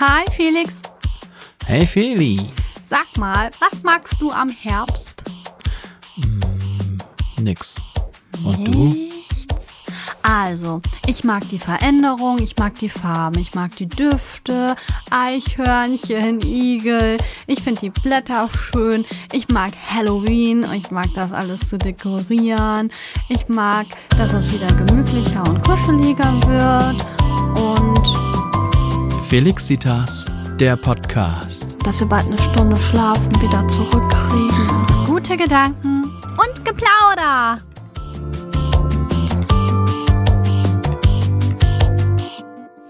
Hi Felix, Hey Feli. sag mal, was magst du am Herbst? Nix. Und du? Nichts. Also, ich mag die Veränderung, ich mag die Farben, ich mag die Düfte, Eichhörnchen, Igel. Ich finde die Blätter schön. Ich mag Halloween ich mag das alles zu dekorieren. Ich mag, dass es wieder gemütlicher und kuscheliger wird und Felixitas, der Podcast. dass wir bald eine Stunde schlafen wieder zurückkriegen. Gute Gedanken und Geplauder.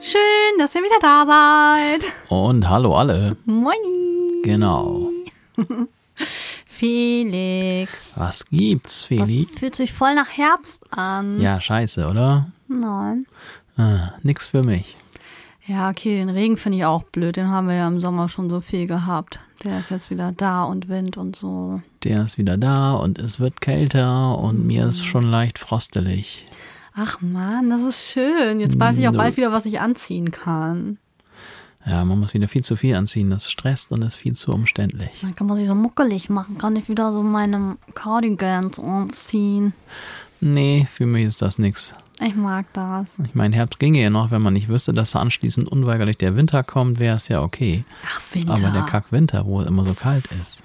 Schön, dass ihr wieder da seid. Und hallo alle. Moin. Genau. Felix. Was gibt's, Das Feli? fühlt sich voll nach Herbst an. Ja, scheiße, oder? Nein. Ah, nix für mich. Ja, okay, den Regen finde ich auch blöd. Den haben wir ja im Sommer schon so viel gehabt. Der ist jetzt wieder da und Wind und so. Der ist wieder da und es wird kälter und mir ist schon leicht frostelig. Ach man, das ist schön. Jetzt weiß ich auch bald wieder, was ich anziehen kann. Ja, man muss wieder viel zu viel anziehen. Das stresst und ist viel zu umständlich. Dann kann man sich so muckelig machen, kann ich wieder so meine Cardigans anziehen. Nee, für mich ist das nix. Ich mag das. Ich meine, Herbst ginge ja noch, wenn man nicht wüsste, dass da anschließend unweigerlich der Winter kommt, wäre es ja okay. Ach, Winter. Aber der Kackwinter, wo es immer so kalt ist.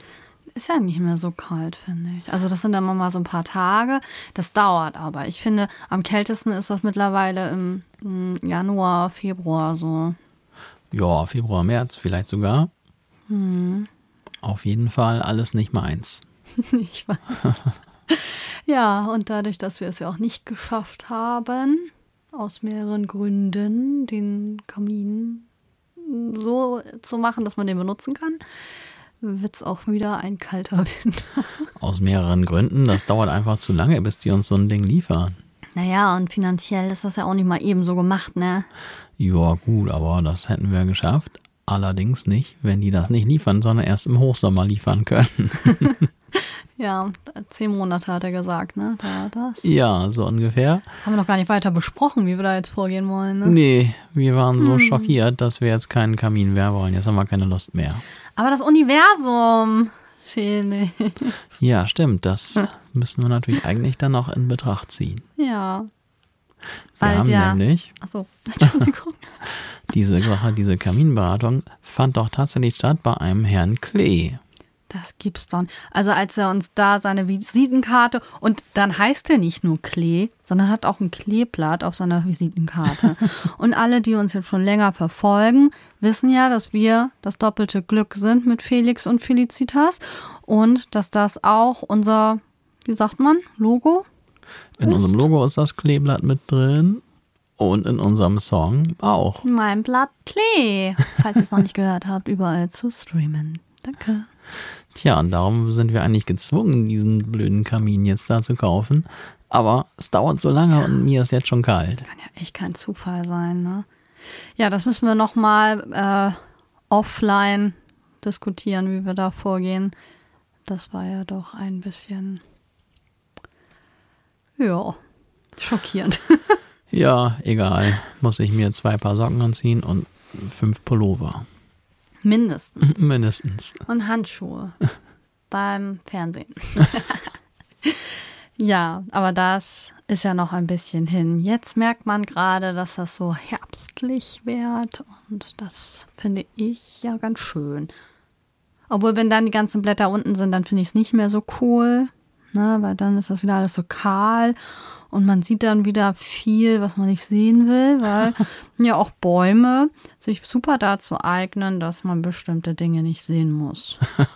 ist ja nicht mehr so kalt, finde ich. Also das sind dann mal so ein paar Tage. Das dauert aber. Ich finde, am kältesten ist das mittlerweile im, im Januar, Februar so. Ja, Februar, März vielleicht sogar. Auf jeden Fall alles nicht meins. Ich weiß. ja, und dadurch, dass wir es ja auch nicht geschafft haben, aus mehreren Gründen, den Kamin so zu machen, dass man den benutzen kann, wird es auch wieder ein kalter Winter. Aus mehreren Gründen. Das dauert einfach zu lange, bis die uns so ein Ding liefern. Naja, und finanziell ist das ja auch nicht mal eben so gemacht, ne? Ja, gut, aber das hätten wir geschafft. Allerdings nicht, wenn die das nicht liefern, sondern erst im Hochsommer liefern können. Ja, zehn Monate hat er gesagt, ne? Da das. ja, so ungefähr. Haben wir noch gar nicht weiter besprochen, wie wir da jetzt vorgehen wollen, ne? Nee, wir waren so schockiert, dass wir jetzt keinen Kamin mehr wollen. Jetzt haben wir keine Lust mehr. Aber das Universum, Felix. Ja, stimmt. Das müssen wir natürlich eigentlich dann noch in Betracht ziehen. Ja. Wir Weil haben ja- nämlich Achso, Entschuldigung. diese Sache, diese Kaminberatung fand doch tatsächlich statt bei einem Herrn Klee. Das gibt's nicht. Also als er uns da seine Visitenkarte und dann heißt er nicht nur Klee, sondern hat auch ein Kleeblatt auf seiner Visitenkarte. und alle, die uns jetzt schon länger verfolgen, wissen ja, dass wir das doppelte Glück sind mit Felix und Felicitas und dass das auch unser, wie sagt man, Logo? In unserem Logo ist das Kleeblatt mit drin und in unserem Song auch. Mein Blatt Klee. Falls ihr es noch nicht gehört habt, überall zu streamen. Danke. Tja, und darum sind wir eigentlich gezwungen, diesen blöden Kamin jetzt da zu kaufen. Aber es dauert so lange und mir ist jetzt schon kalt. Kann ja echt kein Zufall sein, ne? Ja, das müssen wir nochmal äh, offline diskutieren, wie wir da vorgehen. Das war ja doch ein bisschen, ja, schockierend. Ja, egal. Muss ich mir zwei Paar Socken anziehen und fünf Pullover. Mindestens. Mindestens. Und Handschuhe beim Fernsehen. ja, aber das ist ja noch ein bisschen hin. Jetzt merkt man gerade, dass das so herbstlich wird und das finde ich ja ganz schön. Obwohl, wenn dann die ganzen Blätter unten sind, dann finde ich es nicht mehr so cool, ne, weil dann ist das wieder alles so kahl und man sieht dann wieder viel, was man nicht sehen will, weil ja auch Bäume sich super dazu eignen, dass man bestimmte Dinge nicht sehen muss.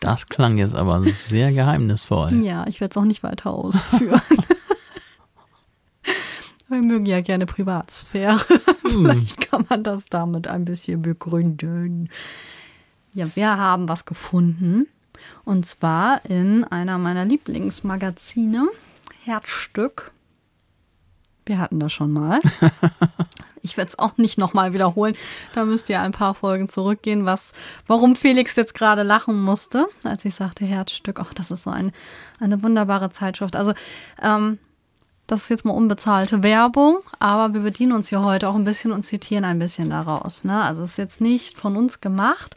Das klang jetzt aber sehr geheimnisvoll. Ja, ich werde es auch nicht weiter ausführen. Wir mögen ja gerne Privatsphäre. Vielleicht kann man das damit ein bisschen begründen. Ja, wir haben was gefunden. Und zwar in einer meiner Lieblingsmagazine, Herzstück. Wir hatten das schon mal. Ich werde es auch nicht nochmal wiederholen. Da müsst ihr ein paar Folgen zurückgehen, was, warum Felix jetzt gerade lachen musste, als ich sagte Herzstück. Ach, das ist so ein, eine wunderbare Zeitschrift. Also, ähm, Das ist jetzt mal unbezahlte Werbung, aber wir bedienen uns hier heute auch ein bisschen und zitieren ein bisschen daraus. Ne? Also es ist jetzt nicht von uns gemacht,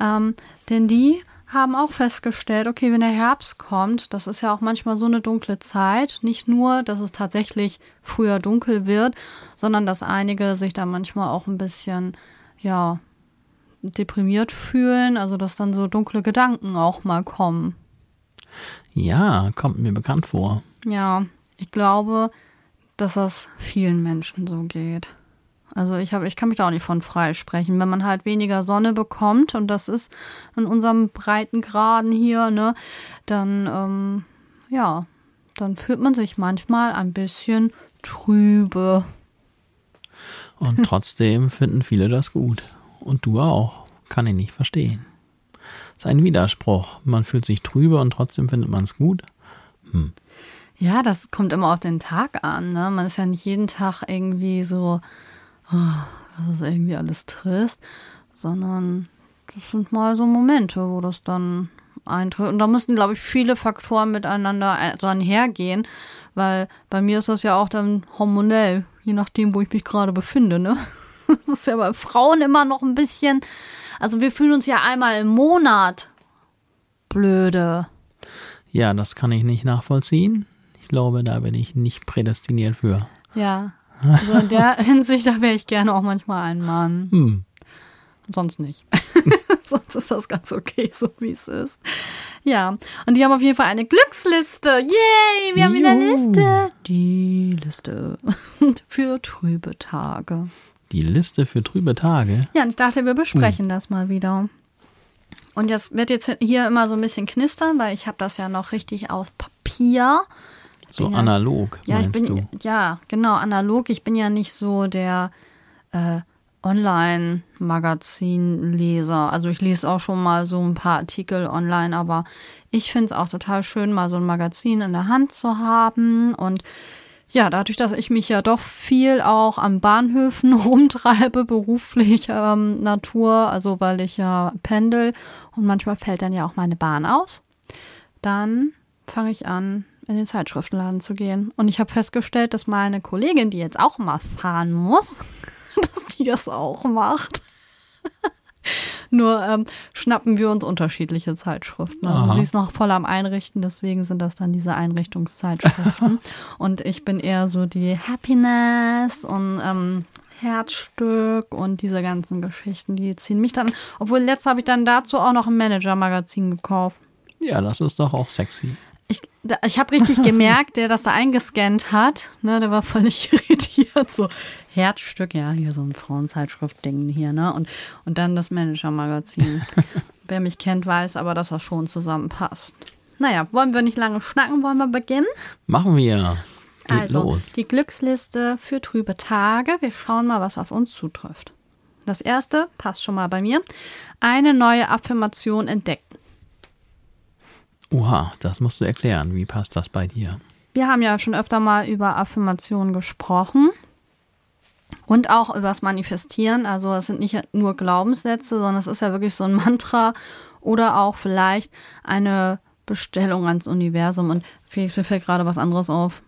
ähm, denn die haben auch festgestellt, okay, wenn der Herbst kommt, das ist ja auch manchmal so eine dunkle Zeit, nicht nur, dass es tatsächlich früher dunkel wird, sondern dass einige sich da manchmal auch ein bisschen, ja, deprimiert fühlen, also dass dann so dunkle Gedanken auch mal kommen. Ja, kommt mir bekannt vor. Ja, ich glaube, dass das vielen Menschen so geht. Also ich habe, ich kann mich da auch nicht von freisprechen. Wenn man halt weniger Sonne bekommt, und das ist in unserem Breitengraden hier, ne, dann ähm, ja, dann fühlt man sich manchmal ein bisschen trübe. Und trotzdem finden viele das gut. Und du auch. Kann ich nicht verstehen. Das ist ein Widerspruch. Man fühlt sich trübe und trotzdem findet man es gut. Hm. Ja, das kommt immer auf den Tag an. Ne? Man ist ja nicht jeden Tag irgendwie so das ist irgendwie alles trist, sondern das sind mal so Momente, wo das dann eintritt. Und da müssen, glaube ich, viele Faktoren miteinander einhergehen, weil bei mir ist das ja auch dann hormonell, je nachdem, wo ich mich gerade befinde, ne? Das ist ja bei Frauen immer noch ein bisschen, also wir fühlen uns ja einmal im Monat blöde. Ja, das kann ich nicht nachvollziehen. Ich glaube, da bin ich nicht prädestiniert für. Ja, also in der Hinsicht, da wäre ich gerne auch manchmal ein Mann. Hm. Sonst nicht. Sonst ist das ganz okay, so wie es ist. Ja, und die haben auf jeden Fall eine Glücksliste. Yay, wir haben wieder eine Liste. Die Liste für trübe Tage. Die Liste für trübe Tage? Ja, und ich dachte, wir besprechen hm. das mal wieder. Und das wird jetzt hier immer so ein bisschen knistern, weil ich habe das ja noch richtig auf Papier. So ja, analog, ja, meinst bin, du? Ja, genau, analog. Ich bin ja nicht so der äh, Online-Magazin-Leser. Also ich lese auch schon mal so ein paar Artikel online, aber ich finde es auch total schön, mal so ein Magazin in der Hand zu haben. Und ja, dadurch, dass ich mich ja doch viel auch an Bahnhöfen rumtreibe, beruflich ähm, Natur, also weil ich ja pendel und manchmal fällt dann ja auch meine Bahn aus, dann fange ich an, in den Zeitschriftenladen zu gehen. Und ich habe festgestellt, dass meine Kollegin, die jetzt auch mal fahren muss, dass die das auch macht. Nur ähm, schnappen wir uns unterschiedliche Zeitschriften. Also Aha. sie ist noch voll am Einrichten, deswegen sind das dann diese Einrichtungszeitschriften. und ich bin eher so die Happiness und ähm, Herzstück und diese ganzen Geschichten, die ziehen mich dann. Obwohl, letzt habe ich dann dazu auch noch ein Manager-Magazin gekauft. Ja, das ist doch auch sexy. Ich, habe richtig gemerkt, der das da eingescannt hat, ne, der war völlig irritiert. So Herzstück, ja, hier so ein Frauenzeitschrift-Ding hier, ne? Und, und dann das Manager-Magazin. Wer mich kennt, weiß aber, dass das schon zusammenpasst. Naja, wollen wir nicht lange schnacken, wollen wir beginnen? Machen wir. Geht also, los. die Glücksliste für trübe Tage. Wir schauen mal, was auf uns zutrifft. Das erste passt schon mal bei mir. Eine neue Affirmation entdecken. Oha, das musst du erklären. Wie passt das bei dir? Wir haben ja schon öfter mal über Affirmationen gesprochen und auch über das Manifestieren. Also es sind nicht nur Glaubenssätze, sondern es ist ja wirklich so ein Mantra oder auch vielleicht eine Bestellung ans Universum. Und mir fällt gerade was anderes auf.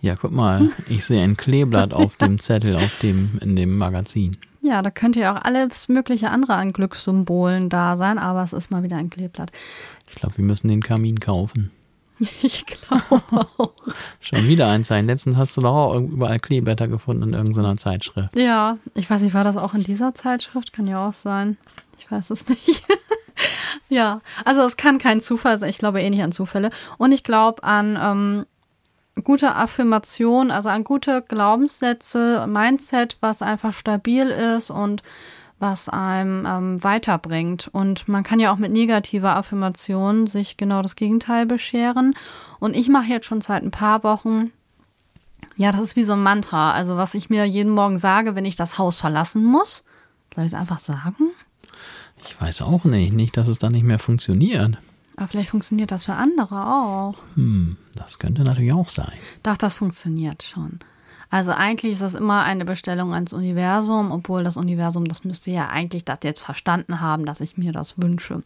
Ja, guck mal, ich sehe ein Kleeblatt auf dem Zettel, auf dem, in dem Magazin. Ja, da könnte ja auch alles mögliche andere an Glückssymbolen da sein, aber es ist mal wieder ein Kleeblatt. Ich glaube, wir müssen den Kamin kaufen. Ich glaube auch. Schon wieder eins sein. Letztens hast du doch auch überall Kleeblätter gefunden in irgendeiner Zeitschrift. Ja, ich weiß nicht, war das auch in dieser Zeitschrift? Kann ja auch sein. Ich weiß es nicht. ja, also es kann kein Zufall sein. Ich glaube eh nicht an Zufälle. Und ich glaube an ähm, gute Affirmation, also an gute Glaubenssätze, Mindset, was einfach stabil ist und was einem ähm, weiterbringt. Und man kann ja auch mit negativer Affirmation sich genau das Gegenteil bescheren. Und ich mache jetzt schon seit ein paar Wochen, ja, das ist wie so ein Mantra. Also was ich mir jeden Morgen sage, wenn ich das Haus verlassen muss. Soll ich es einfach sagen? Ich weiß auch nicht. Nicht, dass es dann nicht mehr funktioniert. Aber vielleicht funktioniert das für andere auch. Hm, das könnte natürlich auch sein. Doch, das funktioniert schon. Also eigentlich ist das immer eine Bestellung ans Universum, obwohl das Universum, das müsste ja eigentlich das jetzt verstanden haben, dass ich mir das wünsche.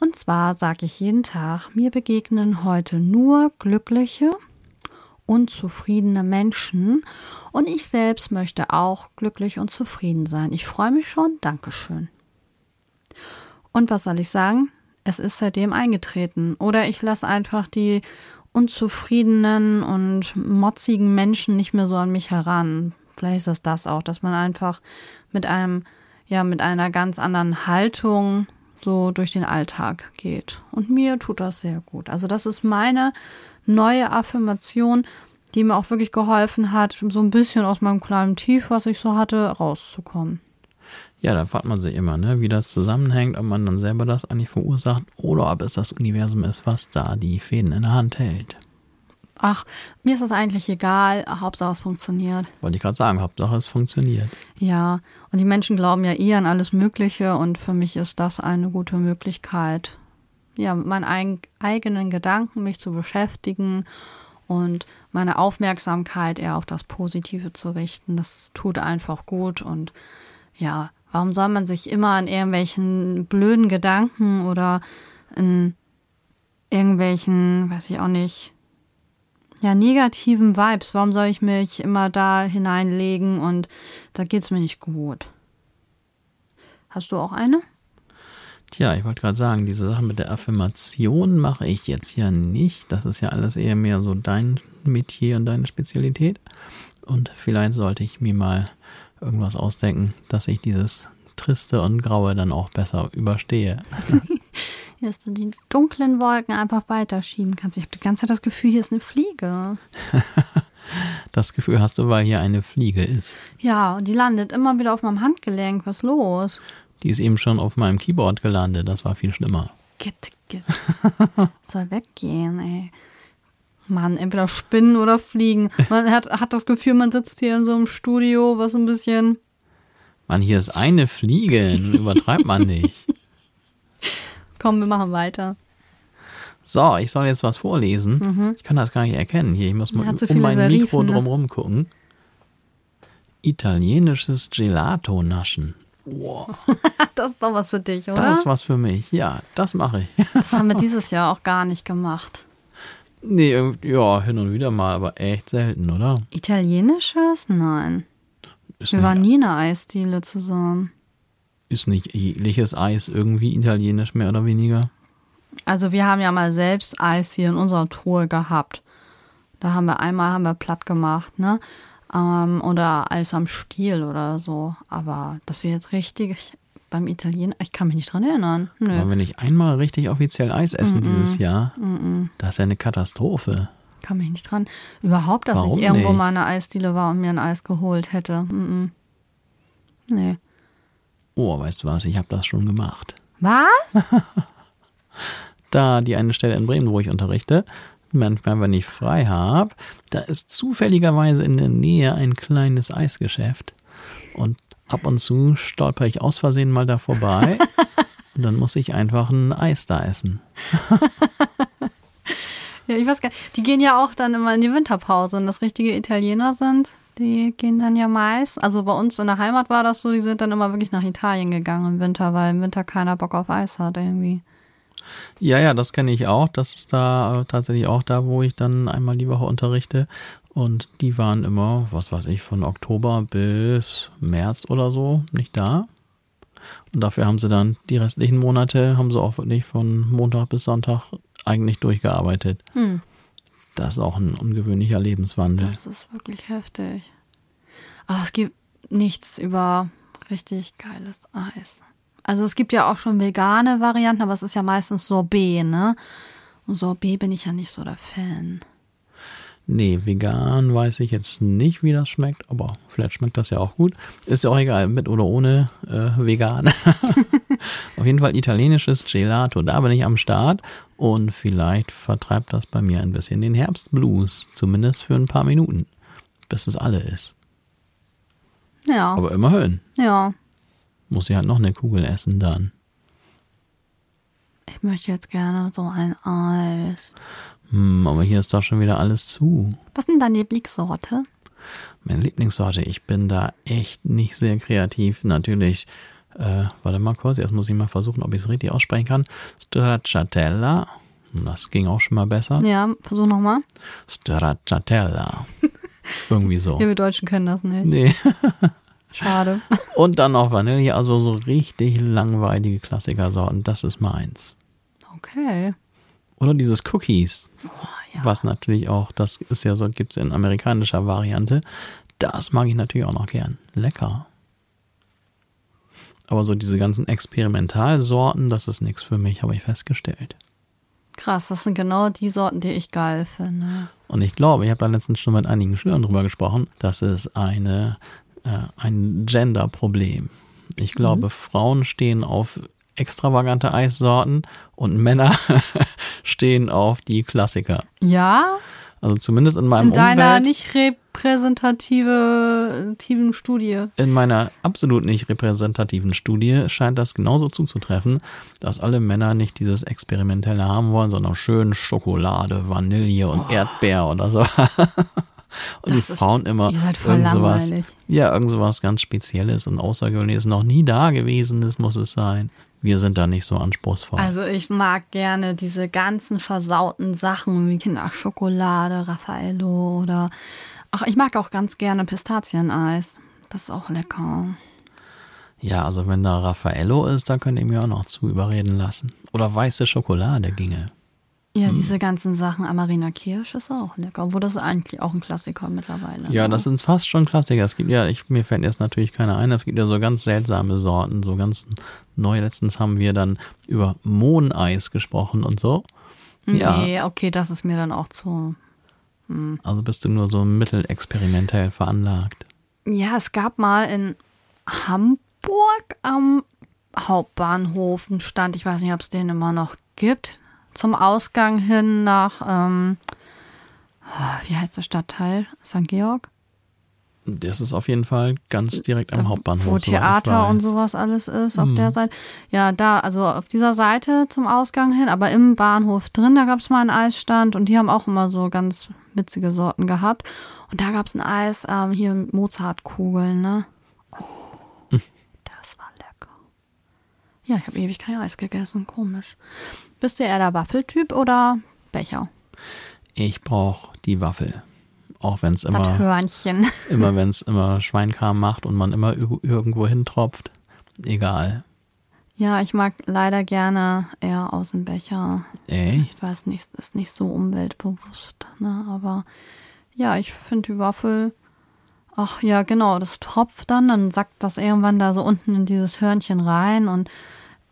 Und zwar sage ich jeden Tag, mir begegnen heute nur glückliche unzufriedene Menschen und ich selbst möchte auch glücklich und zufrieden sein. Ich freue mich schon. Dankeschön. Und was soll ich sagen? Es ist seitdem eingetreten. Oder ich lasse einfach die unzufriedenen und motzigen Menschen nicht mehr so an mich heran. Vielleicht ist das das auch, dass man einfach mit einem, ja, mit einer ganz anderen Haltung so durch den Alltag geht. Und mir tut das sehr gut. Also das ist meine neue Affirmation, die mir auch wirklich geholfen hat, so ein bisschen aus meinem kleinen Tief, was ich so hatte, rauszukommen. Ja, da fragt man sich immer, ne, wie das zusammenhängt, ob man dann selber das eigentlich verursacht oder ob es das Universum ist, was da die Fäden in der Hand hält. Ach, mir ist das eigentlich egal. Hauptsache es funktioniert. Wollte ich gerade sagen, Hauptsache es funktioniert. Ja, und die Menschen glauben ja eh an alles Mögliche und für mich ist das eine gute Möglichkeit, ja, mit meinen eigenen Gedanken mich zu beschäftigen und meine Aufmerksamkeit eher auf das Positive zu richten. Das tut einfach gut und ja, warum soll man sich immer an irgendwelchen blöden Gedanken oder in irgendwelchen, weiß ich auch nicht, ja, negativen Vibes. Warum soll ich mich immer da hineinlegen und da geht's mir nicht gut? Hast du auch eine? Tja, ich wollte gerade sagen, diese Sache mit der Affirmation mache ich jetzt ja nicht. Das ist ja alles eher mehr so dein Metier und deine Spezialität. Und vielleicht sollte ich mir mal irgendwas ausdenken, dass ich dieses Triste und Graue dann auch besser überstehe. dass du die dunklen Wolken einfach weiterschieben kannst. Ich habe die ganze Zeit das Gefühl, hier ist eine Fliege. das Gefühl hast du, weil hier eine Fliege ist. Ja, und die landet immer wieder auf meinem Handgelenk. Was ist los? Die ist eben schon auf meinem Keyboard gelandet. Das war viel schlimmer. Git, git. Soll weggehen, ey. Mann, entweder spinnen oder fliegen. Man hat, hat das Gefühl, man sitzt hier in so einem Studio, was ein bisschen. Mann, hier ist eine Fliege. Übertreibt man nicht. Komm, wir machen weiter. So, ich soll jetzt was vorlesen. Mhm. Ich kann das gar nicht erkennen hier. Ich muss mal so um mein Serifen, Mikro ne? drumherum gucken. Italienisches Gelato naschen. Wow. das ist doch was für dich, oder? Das ist was für mich. Ja, das mache ich. das haben wir dieses Jahr auch gar nicht gemacht. Nee, ja, hin und wieder mal, aber echt selten, oder? Italienisches? Nein. Ist wir waren nie in einer Eisdiele zusammen. Ist nicht jegliches Eis irgendwie italienisch mehr oder weniger? Also wir haben ja mal selbst Eis hier in unserer Truhe gehabt. Da haben wir einmal haben wir platt gemacht, ne? Ähm, oder Eis am Stiel oder so. Aber dass wir jetzt richtig beim Italiener, ich kann mich nicht dran erinnern. Nö. Wollen wir nicht einmal richtig offiziell Eis essen mm -mm. dieses Jahr? Mm das ist ja eine Katastrophe. Kann mich nicht dran. Überhaupt, dass Warum ich irgendwo nicht? mal eine Eisdiele war und mir ein Eis geholt hätte. Nee. Oh, weißt du was, ich habe das schon gemacht. Was? da die eine Stelle in Bremen, wo ich unterrichte, manchmal, wenn ich frei habe, da ist zufälligerweise in der Nähe ein kleines Eisgeschäft. Und ab und zu stolper ich aus Versehen mal da vorbei. und dann muss ich einfach ein Eis da essen. ja, ich weiß gar nicht. Die gehen ja auch dann immer in die Winterpause und das richtige Italiener sind. Die gehen dann ja meist. Also bei uns in der Heimat war das so, die sind dann immer wirklich nach Italien gegangen im Winter, weil im Winter keiner Bock auf Eis hat irgendwie. Ja, ja, das kenne ich auch. Das ist da tatsächlich auch da, wo ich dann einmal die Woche unterrichte. Und die waren immer, was weiß ich, von Oktober bis März oder so nicht da. Und dafür haben sie dann die restlichen Monate, haben sie auch wirklich von Montag bis Sonntag eigentlich durchgearbeitet. Hm. Das ist auch ein ungewöhnlicher Lebenswandel. Das ist wirklich heftig. Aber es gibt nichts über richtig geiles Eis. Also es gibt ja auch schon vegane Varianten, aber es ist ja meistens Sorbet, ne? Und Sorbet bin ich ja nicht so der Fan. Nee, vegan weiß ich jetzt nicht, wie das schmeckt, aber vielleicht schmeckt das ja auch gut. Ist ja auch egal, mit oder ohne äh, vegan. Auf jeden Fall italienisches Gelato, da bin ich am Start und vielleicht vertreibt das bei mir ein bisschen den Herbstblues, zumindest für ein paar Minuten, bis es alle ist. Ja. Aber immerhin. Ja. Muss ich halt noch eine Kugel essen dann. Ich möchte jetzt gerne so ein Eis. Hm, aber hier ist doch schon wieder alles zu. Was ist denn deine Lieblingssorte? Meine Lieblingssorte, ich bin da echt nicht sehr kreativ. Natürlich, äh, warte mal kurz, jetzt muss ich mal versuchen, ob ich es richtig aussprechen kann. Stracciatella, Das ging auch schon mal besser. Ja, versuch nochmal. Stracciatella. Irgendwie so. Ja, wir Deutschen können das nicht. Nee. Schade. Und dann noch Vanille, also so richtig langweilige Klassikersorten. Das ist meins. Okay. Oder dieses Cookies, Oh, ja. was natürlich auch, das ist ja so, gibt's in amerikanischer Variante. Das mag ich natürlich auch noch gern. Lecker. Aber so diese ganzen Experimentalsorten, das ist nichts für mich, habe ich festgestellt. Krass, das sind genau die Sorten, die ich geil finde. Und ich glaube, ich habe da letztens schon mit einigen Schülern drüber gesprochen, das ist eine, äh, ein Gender-Problem. Ich glaube, Frauen stehen auf extravagante Eissorten und Männer stehen auf die Klassiker. Ja, Also zumindest in meinem in deiner Umfeld, nicht repräsentativen Studie. in meiner absolut nicht repräsentativen Studie scheint das genauso zuzutreffen, dass alle Männer nicht dieses Experimentelle haben wollen, sondern schön Schokolade, Vanille und Erdbeer oder so. Und Das die ist- Frauen immer seid voll irgend sowas, ja, irgend sowas ganz Spezielles und Außergewöhnliches, noch nie da gewesenes muss es sein. Wir sind da nicht so anspruchsvoll. Also ich mag gerne diese ganzen versauten Sachen wie Kinderschokolade, Raffaello oder ach, ich mag auch ganz gerne Pistazieneis. Das ist auch lecker. ja, also wenn da Raffaello ist, dann könnt ihr mir auch noch zu überreden lassen. Oder weiße Schokolade ginge. Ja, diese ganzen Sachen, Amarina Kirsch ist auch lecker, obwohl das ist eigentlich auch ein Klassiker mittlerweile. Ja, ne? das sind fast schon Klassiker. Es gibt ja, ich, mir fällt jetzt natürlich keiner ein, es gibt ja so ganz seltsame Sorten, so ganz neu. Letztens haben wir dann über Mohneis gesprochen und so. Ja, Nee, okay, das ist mir dann auch zu. also bist du nur so mittelexperimentell veranlagt. Ja, es gab mal in Hamburg am Hauptbahnhof einen Stand, ich weiß nicht, ob es den immer noch gibt, zum Ausgang hin nach, ähm, wie heißt der Stadtteil? St. Georg? Das ist auf jeden Fall ganz direkt am Hauptbahnhof. Wo Theater und sowas alles ist, auf der Seite. Ja, da, also auf dieser Seite zum Ausgang hin, aber im Bahnhof drin, da gab es mal einen Eisstand und die haben auch immer so ganz witzige Sorten gehabt. Und da gab es ein Eis, ähm, hier mit Mozartkugeln, ne? Oh, das war lecker. Ja, ich habe ewig kein Eis gegessen, komisch. Bist du eher der Waffeltyp oder Becher? Ich brauche die Waffel. Auch wenn es immer, Hörnchen. immer wenn es immer Schweinkram macht und man immer ir- irgendwo hintropft. Egal. Ja, ich mag leider gerne eher aus dem Becher. Echt? Ich weiß nicht, ist nicht so umweltbewusst, ne? Aber ja, ich finde die Waffel. Ach ja, genau, das tropft dann, dann sackt das irgendwann da so unten in dieses Hörnchen rein und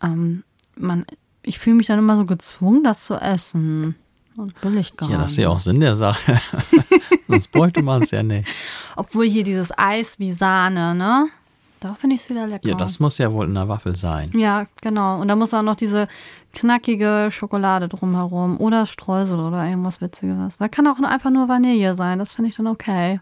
ähm, man, ich fühle mich dann immer so gezwungen, das zu essen. Und will ich gar Ja, das ist ja nicht. auch Sinn der Sache. Sonst bräuchte man es ja nicht. Obwohl hier dieses Eis wie Sahne, ne? Da finde ich es wieder lecker. Ja, das muss ja wohl in der Waffel sein. Ja, genau. Und da muss auch noch diese knackige Schokolade drumherum oder Streusel oder irgendwas Witziges. Da kann auch einfach nur Vanille sein. Das finde ich dann okay.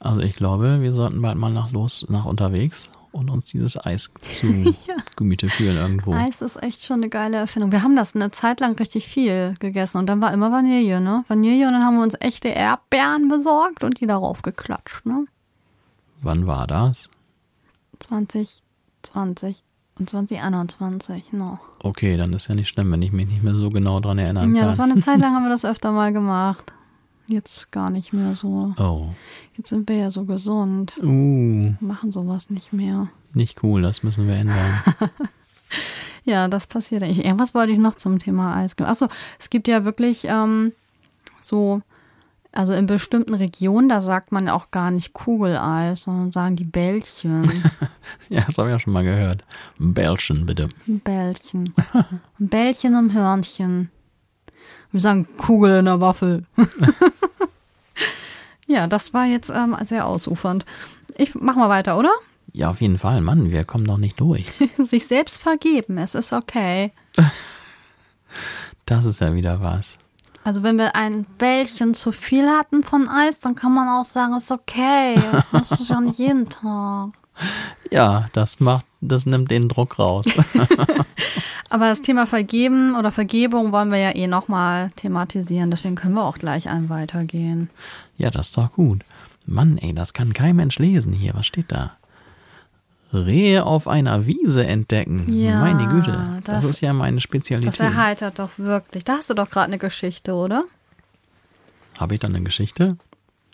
Also ich glaube, wir sollten bald mal nach los, nach unterwegs und uns dieses Eis zu Gemüte führen irgendwo. Eis ist echt schon eine geile Erfindung. Wir haben das eine Zeit lang richtig viel gegessen und dann war immer Vanille, ne? Vanille und dann haben wir uns echte Erdbeeren besorgt und die darauf geklatscht, ne? Wann war das? 2020 und 2021 noch. Okay, dann ist ja nicht schlimm, wenn ich mich nicht mehr so genau dran erinnern Ja, kann. das war eine Zeit lang haben wir das öfter mal gemacht. Jetzt gar nicht mehr so. oh. Jetzt sind wir ja so gesund. Uh, machen sowas nicht mehr. nicht cool, das müssen wir ändern. Ja, das passiert eigentlich. Irgendwas wollte ich noch zum Thema Eis. Achso, es gibt ja wirklich ähm, so, also in bestimmten Regionen, da sagt man ja auch gar nicht Kugeleis, sondern sagen die Bällchen. ja, das habe ich ja schon mal gehört. Bällchen, bitte. Bällchen. Bällchen im Hörnchen. Wir sagen Kugel in der Waffel. ja, das war jetzt ähm, sehr ausufernd. Ich mach mal weiter, oder? Ja, auf jeden Fall, Mann, wir kommen doch nicht durch. Sich selbst vergeben, es ist okay. Das ist ja wieder was. Also wenn wir ein Bällchen zu viel hatten von Eis, dann kann man auch sagen, ist okay. Das ist ja nicht jeden Tag. Ja, das macht, das nimmt den Druck raus. Aber das Thema Vergeben oder Vergebung wollen wir ja eh nochmal thematisieren. Deswegen können wir auch gleich einen weitergehen. ja, das ist doch gut. Mann, ey, das kann kein Mensch lesen hier. Was steht da? Rehe auf einer Wiese entdecken. Ja, Meine Güte, das, das- ist ja meine Spezialität. Das erheitert doch wirklich. Da hast du doch gerade eine Geschichte, oder? Habe ich dann eine Geschichte?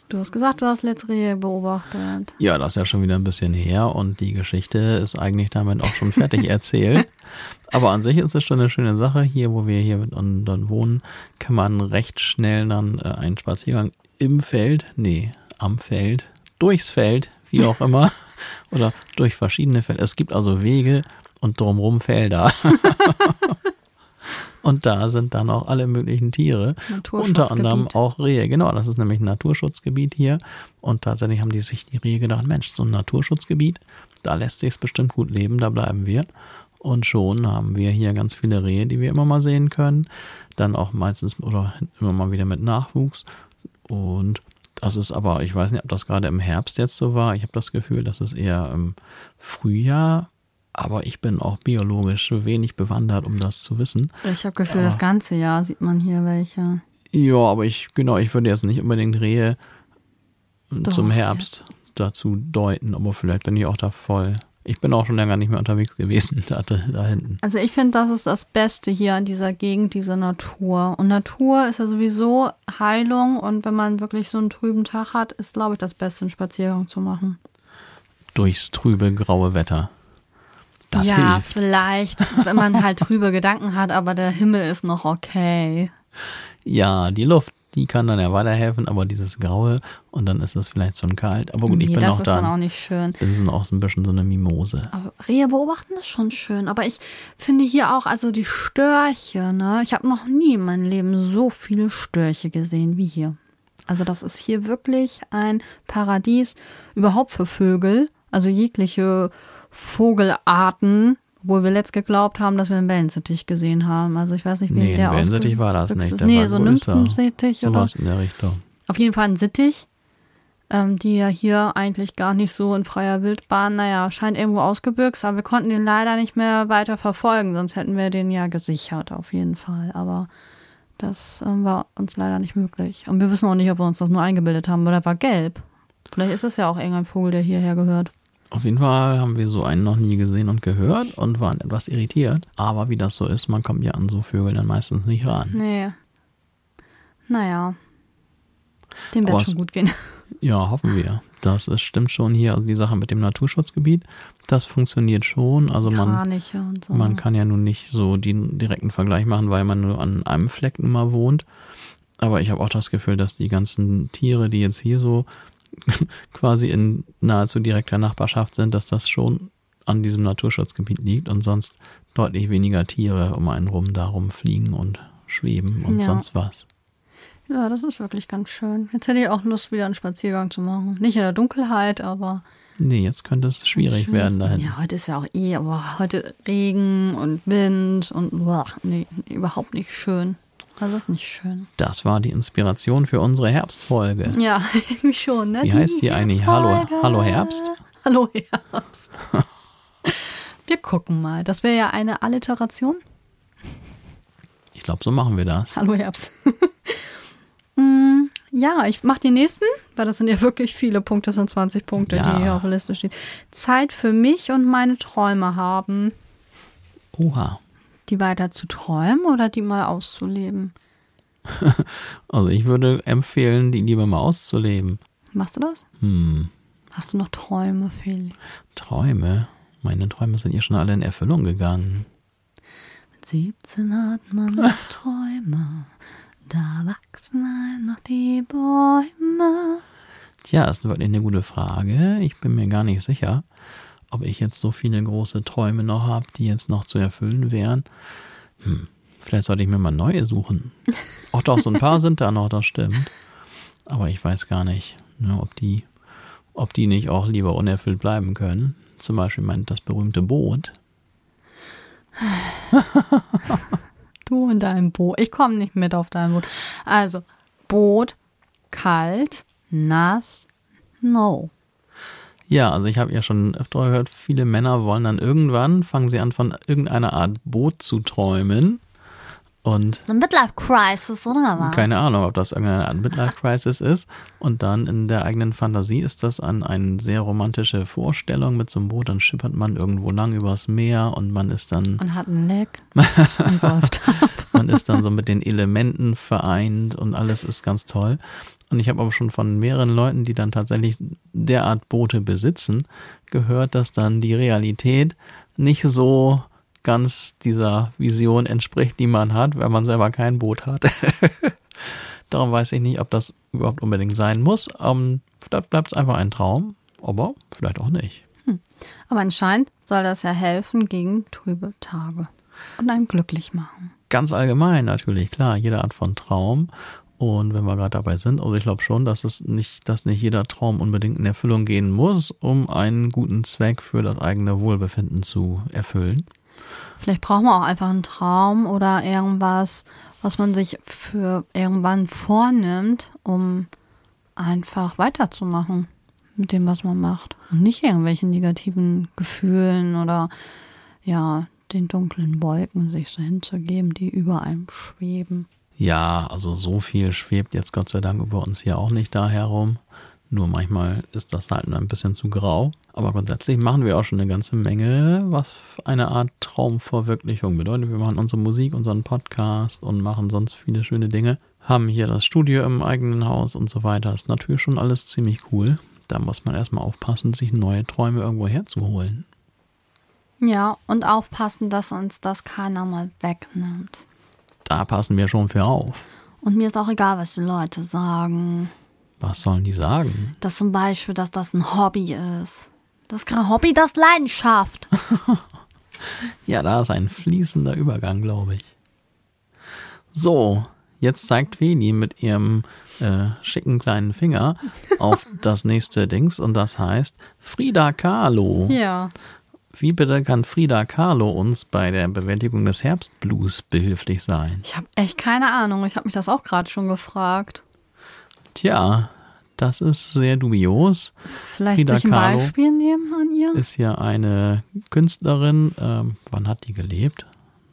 Du hast gesagt, du hast letzte Rehe beobachtet. Ja, das ist ja schon wieder ein bisschen her und die Geschichte ist eigentlich damit auch schon fertig erzählt. Aber an sich ist es schon eine schöne Sache. Hier, wo wir hier und dann wohnen, kann man recht schnell dann äh, einen Spaziergang im Feld, nee, am Feld, durchs Feld, wie auch immer, oder durch verschiedene Felder. Es gibt also Wege und drumherum Felder. Und da sind dann auch alle möglichen Tiere. Unter anderem auch Rehe. Genau, das ist nämlich ein Naturschutzgebiet hier. Und tatsächlich haben die sich die Rehe gedacht, Mensch, so ein Naturschutzgebiet, da lässt sich es bestimmt gut leben, da bleiben wir. Und schon haben wir hier ganz viele Rehe, die wir immer mal sehen können. Dann auch meistens oder immer mal wieder mit Nachwuchs. Und das ist aber, ich weiß nicht, ob das gerade im Herbst jetzt so war. Ich habe das Gefühl, das ist eher im Frühjahr. Aber ich bin auch biologisch wenig bewandert, um das zu wissen. Ich habe Gefühl, das ganze Jahr sieht man hier welche. Ja, aber ich, genau, ich würde jetzt nicht unbedingt Rehe Doch, zum Herbst dazu deuten, aber vielleicht bin ich auch da voll. Ich bin auch schon länger nicht mehr unterwegs gewesen, da, da hinten. Also ich finde, das ist das Beste hier an dieser Gegend, diese Natur. Und Natur ist ja sowieso Heilung. Und wenn man wirklich so einen trüben Tag hat, ist, glaube ich, das Beste, einen Spaziergang zu machen. Durchs trübe, graue Wetter. Das ja, hilft. vielleicht, wenn man halt trübe Gedanken hat, aber der Himmel ist noch okay. Ja, die Luft, die kann dann ja weiterhelfen, aber dieses Graue und dann ist es vielleicht schon kalt. Aber gut, ich nee, bin das auch ist dann auch da. nicht schön. Bin auch so ein bisschen so eine Mimose. Aber Rehe beobachten ist schon schön. Aber ich finde hier auch, also die Störche, ne? Ich habe noch nie in meinem Leben so viele Störche gesehen wie hier. Also das ist hier wirklich ein Paradies überhaupt für Vögel. Also jegliche Vogelarten, obwohl wir letzt geglaubt haben, dass wir einen Wellensittich gesehen haben. Also ich weiß nicht, wie Nee, der ein Wellensittich war das nicht. ist. Der Nee, war so. Nymphensittich oder Sowas in der Richtung. auf jeden Fall ein Sittich, ähm, die ja hier eigentlich gar nicht so in freier Wildbahn, naja, scheint irgendwo ausgebüxt, aber wir konnten den leider nicht mehr weiter verfolgen, sonst hätten wir den ja gesichert, auf jeden Fall. Aber das ähm, war uns leider nicht möglich. Und wir wissen auch nicht, ob wir uns das nur eingebildet haben, weil der war gelb. Vielleicht ist es ja auch irgendein Vogel, der hierher gehört. Auf jeden Fall haben wir so einen noch nie gesehen und gehört und waren etwas irritiert. Aber wie das so ist, man kommt ja an so Vögel dann meistens nicht ran. Nee. Naja. Dem wird schon gut gehen. Ja, hoffen wir. Das ist, stimmt schon hier. Also die Sache mit dem Naturschutzgebiet, das funktioniert schon. Also man, so. man kann ja nun nicht so den direkten Vergleich machen, weil man nur an einem Fleck immer wohnt. Aber ich habe auch das Gefühl, dass die ganzen Tiere, die jetzt hier so quasi in nahezu direkter Nachbarschaft sind, dass das schon an diesem Naturschutzgebiet liegt und sonst deutlich weniger Tiere um einen rum darum fliegen und schweben und Ja. sonst was. Ja, das ist wirklich ganz schön. Jetzt hätte ich auch Lust, wieder einen Spaziergang zu machen. Nicht in der Dunkelheit, aber. Nee, jetzt könnte es schwierig werden dahin. Ja, heute ist ja auch eh, aber heute Regen und Wind und boah, nee, überhaupt nicht schön. Das ist nicht schön. Das war die Inspiration für unsere Herbstfolge. Ja, irgendwie schon, ne? Wie heißt die eigentlich? Hallo. Hallo Herbst? Hallo Herbst. Wir gucken mal. Das wäre ja eine Alliteration. Ich glaube, so machen wir das. Hallo Herbst. Mm, ja, ich mache die nächsten, weil das sind ja wirklich viele Punkte, das sind 20 Punkte, Ja. die hier auf der Liste stehen. Zeit für mich und meine Träume haben. Oha. Die weiter zu träumen oder die mal auszuleben? Also ich würde empfehlen, die lieber mal auszuleben. Machst du das? Hm, Hast du noch Träume, Felix? Träume. Meine Träume sind ja schon alle in Erfüllung gegangen. Mit 17 hat man noch Träume, da wachsen einem noch die Bäume. Tja, ist wirklich eine gute Frage. Ich bin mir gar nicht sicher, ob ich jetzt so viele große Träume noch habe, die jetzt noch zu erfüllen wären. Hm, vielleicht sollte ich mir mal neue suchen. Auch doch, so ein paar sind da noch, das stimmt. Aber ich weiß gar nicht, ne, ob die, ob die nicht auch lieber unerfüllt bleiben können. Zum Beispiel mein, das berühmte Boot. Du in deinem Boot. Ich komme nicht mit auf dein Boot. Also, Boot, kalt, nass, no. Ja, also ich habe ja schon öfter gehört, viele Männer wollen dann irgendwann, fangen sie an von irgendeiner Art Boot zu träumen. Und Eine Midlife-Crisis, oder was? keine Ahnung, ob das irgendeine Art Midlife-Crisis ist. Und dann in der eigenen Fantasie ist das an eine sehr romantische Vorstellung mit so einem Boot. Dann schippert man irgendwo lang übers Meer und man ist dann, Und hat ein Leck und säuft ab. man ist dann so mit den Elementen vereint und alles ist ganz toll. Und ich habe aber schon von mehreren Leuten, die dann tatsächlich derart Boote besitzen, gehört, dass dann die Realität nicht so ganz dieser Vision entspricht, die man hat, wenn man selber kein Boot hat. Darum weiß ich nicht, ob das überhaupt unbedingt sein muss. Ähm, vielleicht bleibt es einfach ein Traum, aber vielleicht auch nicht. Aber anscheinend soll das ja helfen gegen trübe Tage und einem glücklich machen. Ganz allgemein natürlich, klar, jede Art von Traum. Und wenn wir gerade dabei sind, also ich glaube schon, dass es nicht, dass nicht jeder Traum unbedingt in Erfüllung gehen muss, um einen guten Zweck für das eigene Wohlbefinden zu erfüllen. Vielleicht braucht man auch einfach einen Traum oder irgendwas, was man sich für irgendwann vornimmt, um einfach weiterzumachen mit dem, was man macht. Und nicht irgendwelchen negativen Gefühlen oder ja, den dunklen Wolken sich so hinzugeben, die über einem schweben. Ja, also so viel schwebt jetzt Gott sei Dank über uns hier auch nicht da herum. Nur manchmal ist das halt ein bisschen zu grau. Aber grundsätzlich machen wir auch schon eine ganze Menge, was eine Art Traumverwirklichung bedeutet. Wir machen unsere Musik, unseren Podcast und machen sonst viele schöne Dinge. Haben hier das Studio im eigenen Haus und so weiter. Ist natürlich schon alles ziemlich cool. Da muss man erstmal aufpassen, sich neue Träume irgendwo herzuholen. Ja, und aufpassen, dass uns das keiner mal wegnimmt. Da passen wir schon für auf. Und mir ist auch egal, was die Leute sagen. Was sollen die sagen? Dass zum Beispiel, dass das ein Hobby ist. Das ist kein Hobby, das Leidenschaft. Ja, da ist ein fließender Übergang, glaube ich. So, jetzt zeigt Veni mit ihrem äh, schicken kleinen Finger auf das nächste Dings und das heißt Frida Kahlo. Ja. Wie bitte kann Frida Kahlo uns bei der Bewältigung des Herbstblues behilflich sein? Ich habe echt keine Ahnung. Ich habe mich das auch gerade schon gefragt. Tja, das ist sehr dubios. Vielleicht Frida sich ein Kahlo Beispiel nehmen an ihr? Ist ja eine Künstlerin. Ähm, wann hat die gelebt?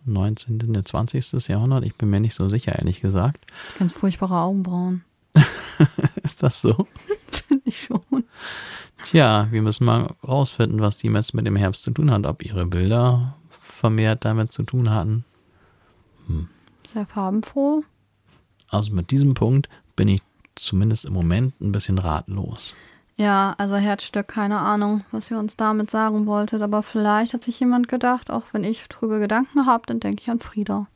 19., ne, 20. Jahrhundert? Ich bin mir nicht so sicher, ehrlich gesagt. Ganz furchtbare Augenbrauen. Ist das so? Finde ich schon. Tja, wir müssen mal rausfinden, was die jetzt mit dem Herbst zu tun hat. Ob ihre Bilder vermehrt damit zu tun hatten. Sehr farbenfroh. Also mit diesem Punkt bin ich zumindest im Moment ein bisschen ratlos. Ja, also Herzstück, keine Ahnung, was ihr uns damit sagen wolltet. Aber vielleicht hat sich jemand gedacht, auch wenn ich trübe Gedanken habe, dann denke ich an Frieda.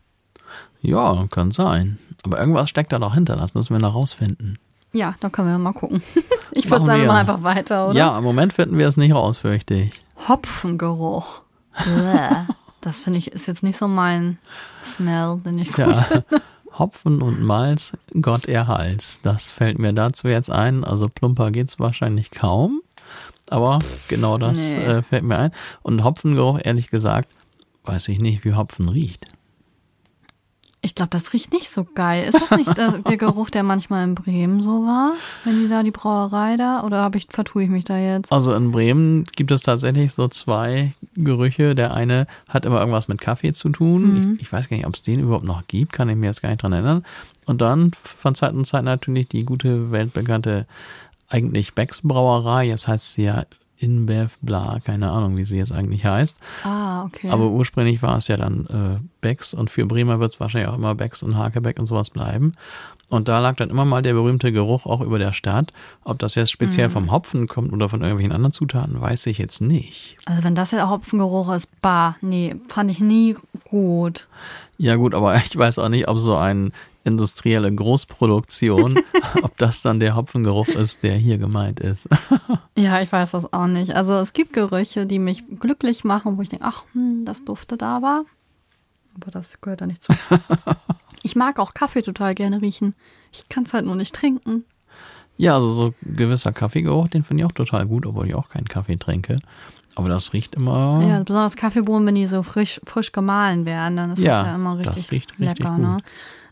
Ja, kann sein. Aber irgendwas steckt da noch hinter, das müssen wir noch rausfinden. Ja, dann können wir mal gucken. Ich würde sagen, wir. machen einfach weiter, oder? Ja, im Moment finden wir es nicht raus, fürchte ich. Hopfengeruch. Das finde ich ist jetzt nicht so mein Smell, den ich gut Ja. finde. Hopfen und Malz, Gott erhalts. Das fällt mir dazu jetzt ein. Also plumper geht's wahrscheinlich kaum. Aber genau das Nee. äh, fällt mir ein. Und Hopfengeruch, ehrlich gesagt, weiß ich nicht, wie Hopfen riecht. Ich glaube, das riecht nicht so geil. Ist das nicht der, der Geruch, der manchmal in Bremen so war? Wenn die da die Brauerei da? Oder ich, vertue ich mich da jetzt? Also in Bremen gibt es tatsächlich so zwei Gerüche. Der eine hat immer irgendwas mit Kaffee zu tun. Ich, ich weiß gar nicht, ob es den überhaupt noch gibt, kann ich mir jetzt gar nicht dran erinnern. Und dann von Zeit zu Zeit natürlich die gute, weltbekannte eigentlich Becks Brauerei. Jetzt heißt sie ja InBev, bla, keine Ahnung, wie sie jetzt eigentlich heißt. Ah, okay. Aber ursprünglich war es ja dann äh, Becks und für Bremer wird es wahrscheinlich auch immer Becks und Hakebeck und sowas bleiben. Und da lag dann immer mal der berühmte Geruch auch über der Stadt. Ob das jetzt speziell vom Hopfen kommt oder von irgendwelchen anderen Zutaten, weiß ich jetzt nicht. also wenn das ja Hopfengeruch ist, bah, nee, fand ich nie gut. Ja gut, aber ich weiß auch nicht, ob so eine industrielle Großproduktion, ob das dann der Hopfengeruch ist, der hier gemeint ist. Ja, ich weiß das auch nicht. Also es gibt Gerüche, die mich glücklich machen, wo ich denke, ach, hm, das duftet aber. Aber das gehört da nicht zu. ich mag auch Kaffee total gerne riechen. Ich kann es halt nur nicht trinken. Ja, also so gewisser Kaffeegeruch, den finde ich auch total gut, obwohl ich auch keinen Kaffee trinke. Aber das riecht immer. Ja, besonders Kaffeebohnen, wenn die so frisch, frisch gemahlen werden, dann ist Ja, das ja immer das richtig, riecht richtig lecker. Ne?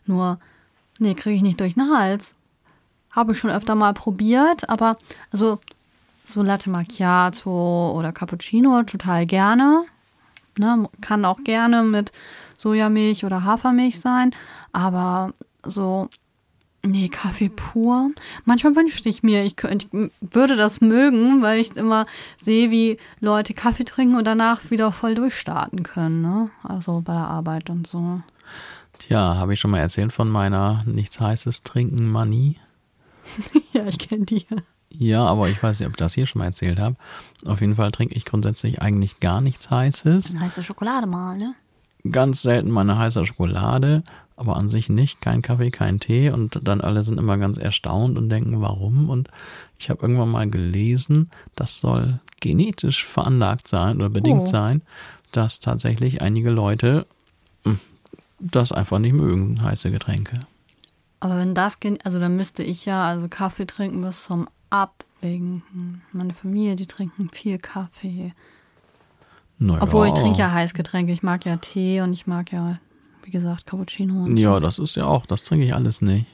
Nur, nee, kriege ich nicht durch den Hals. Habe ich schon öfter mal probiert, aber also so Latte Macchiato oder Cappuccino total gerne. Ne? Kann auch gerne mit Sojamilch oder Hafermilch sein, aber so Nee, Kaffee pur. Manchmal wünschte ich mir, ich, könnte, ich würde das mögen, weil ich immer sehe, wie Leute Kaffee trinken und danach wieder voll durchstarten können. Ne? Also bei der Arbeit und so. Tja, habe ich schon mal erzählt von meiner nichts heißes Trinken Manie? ja, ich kenne die. Ja, aber ich weiß nicht, ob ich das hier schon mal erzählt habe. Auf jeden Fall trinke ich grundsätzlich eigentlich gar nichts Heißes. Eine heiße Schokolade mal, ne? Ganz selten meine heiße Schokolade, aber an sich nicht. Kein Kaffee, kein Tee. Und dann alle sind immer ganz erstaunt und denken, warum? Und ich habe irgendwann mal gelesen, das soll genetisch veranlagt sein oder bedingt oh. sein, dass tatsächlich einige Leute das einfach nicht mögen, heiße Getränke. Aber wenn das, also dann müsste ich ja also Kaffee trinken bis zum Abwinken. Meine Familie, die trinken viel Kaffee. Naja. Obwohl ich trinke ja Heißgetränke. Ich mag ja Tee und ich mag ja, wie gesagt, Cappuccino. ja, das ist ja auch, das trinke ich alles nicht.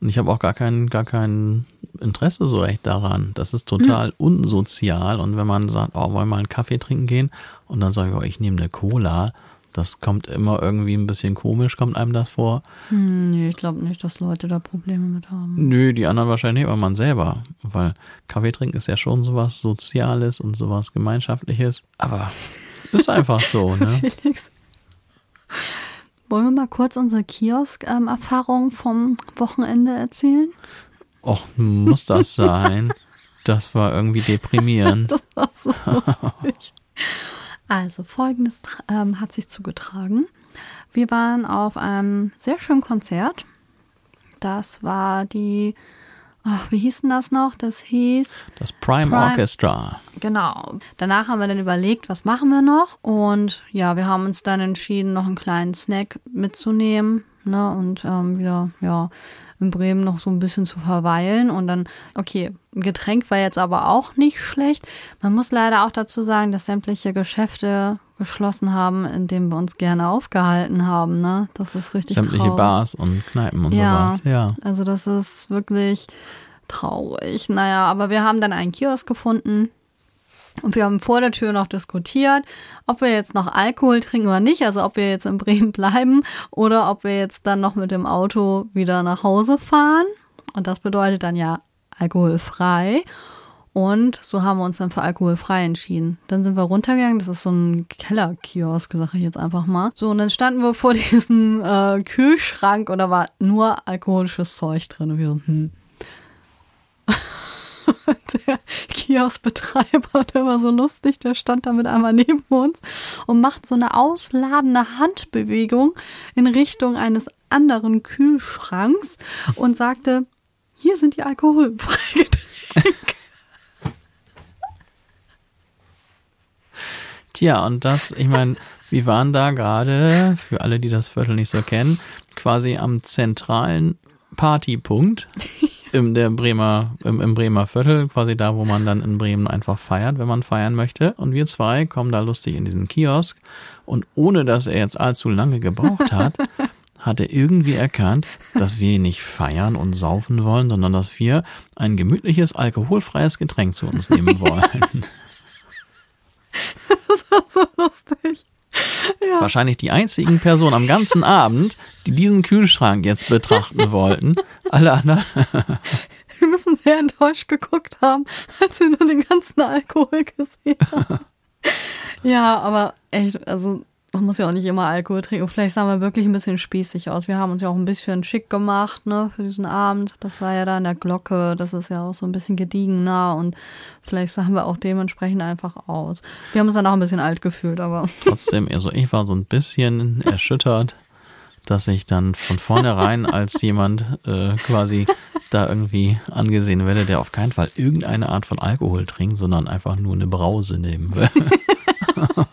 Und ich habe auch gar kein, gar kein Interesse so echt daran. Das ist total hm. unsozial. Und wenn man sagt, oh, wollen wir mal einen Kaffee trinken gehen? Und dann sage ich, oh, ich nehme eine Cola das kommt immer irgendwie ein bisschen komisch, kommt einem das vor. Hm, nee, ich glaube nicht, dass Leute da Probleme mit haben. Nö, die anderen wahrscheinlich, aber man selber. Weil Kaffee trinken ist ja schon sowas Soziales und sowas Gemeinschaftliches. Aber ist einfach so, ne? Felix. Wollen wir mal kurz unsere Kiosk-Erfahrung vom Wochenende erzählen? Och, muss das sein? das war irgendwie deprimierend. das war so lustig. Also, folgendes ähm, hat sich zugetragen. Wir waren auf einem sehr schönen Konzert. Das war die, ach, wie hieß denn das noch? Das hieß. Das Prime, Prime Orchestra. Genau. Danach haben wir dann überlegt, was machen wir noch? Und ja, wir haben uns dann entschieden, noch einen kleinen Snack mitzunehmen. Ne, und ähm, wieder, ja, in Bremen noch so ein bisschen zu verweilen. Und dann, okay, Getränk war jetzt aber auch nicht schlecht. Man muss leider auch dazu sagen, dass sämtliche Geschäfte geschlossen haben, in denen wir uns gerne aufgehalten haben. Ne? Das ist richtig Sämtliche traurig. Bars und Kneipen und ja, sowas. Ja, also das ist wirklich traurig. Naja, aber wir haben dann einen Kiosk gefunden und wir haben vor der Tür noch diskutiert, ob wir jetzt noch Alkohol trinken oder nicht, also ob wir jetzt in Bremen bleiben oder ob wir jetzt dann noch mit dem Auto wieder nach Hause fahren. Und das bedeutet dann ja alkoholfrei. Und so haben wir uns dann für alkoholfrei entschieden. Dann sind wir runtergegangen, das ist so ein Kellerkiosk, sage ich jetzt einfach mal. So, und dann standen wir vor diesem äh, Kühlschrank und da war nur alkoholisches Zeug drin. Und wir so, hm. der Kioskbetreiber, der war so lustig, der stand damit einmal neben uns und macht so eine ausladende Handbewegung in Richtung eines anderen Kühlschranks und sagte, hier sind die alkoholfreien Getränke. Tja, und das, ich meine, wir waren da gerade, für alle, die das Viertel nicht so kennen, quasi am zentralen Partypunkt im, der Bremer, im, im Bremer Viertel, quasi da, wo man dann in Bremen einfach feiert, wenn man feiern möchte. Und wir zwei kommen da lustig in diesen Kiosk und ohne dass er jetzt allzu lange gebraucht hat, hat er irgendwie erkannt, dass wir nicht feiern und saufen wollen, sondern dass wir ein gemütliches, alkoholfreies Getränk zu uns nehmen wollen. Das war so lustig. Ja. Wahrscheinlich die einzigen Personen am ganzen Abend, die diesen Kühlschrank jetzt betrachten wollten. Alle anderen. Wir müssen sehr enttäuscht geguckt haben, als wir nur den ganzen Alkohol gesehen haben. Ja, aber echt, also man muss ja auch nicht immer Alkohol trinken. Vielleicht sahen wir wirklich ein bisschen spießig aus. Wir haben uns ja auch ein bisschen schick gemacht, ne, für diesen Abend. Das war ja da in der Glocke. Das ist ja auch so ein bisschen gediegener und vielleicht sahen wir auch dementsprechend einfach aus. Wir haben uns dann auch ein bisschen alt gefühlt, aber. Trotzdem, also ich war so ein bisschen erschüttert, dass ich dann von vornherein als jemand äh, quasi da irgendwie angesehen werde, der auf keinen Fall irgendeine Art von Alkohol trinkt, sondern einfach nur eine Brause nehmen will.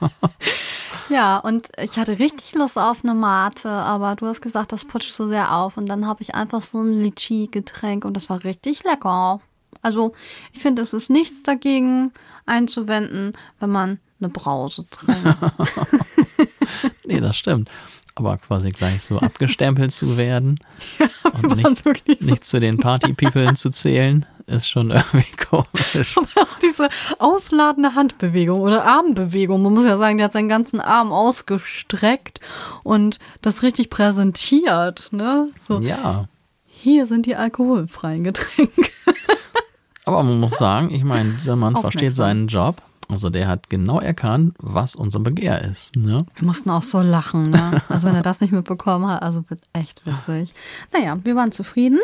Ja, und ich hatte richtig Lust auf eine Mate, aber du hast gesagt, das putscht so sehr auf. Und dann habe ich einfach so ein Litchi-Getränk und das war richtig lecker. Also, ich finde, es ist nichts dagegen einzuwenden, wenn man eine Brause trinkt. nee, das stimmt. aber quasi gleich so abgestempelt zu werden Ja, und nicht, so. nicht zu den Party-People zu zählen, ist schon irgendwie komisch. auch diese ausladende Handbewegung oder Armbewegung. Man muss ja sagen, der hat seinen ganzen Arm ausgestreckt und das richtig präsentiert. Ne? So, Ja, hier sind die alkoholfreien Getränke. aber man muss sagen, ich meine, dieser Mann versteht seinen Job. Also der hat genau erkannt, was unser Begehr ist. Ne? Wir mussten auch so lachen. Ne? Also wenn er das nicht mitbekommen hat, also wird echt witzig. Naja, wir waren zufrieden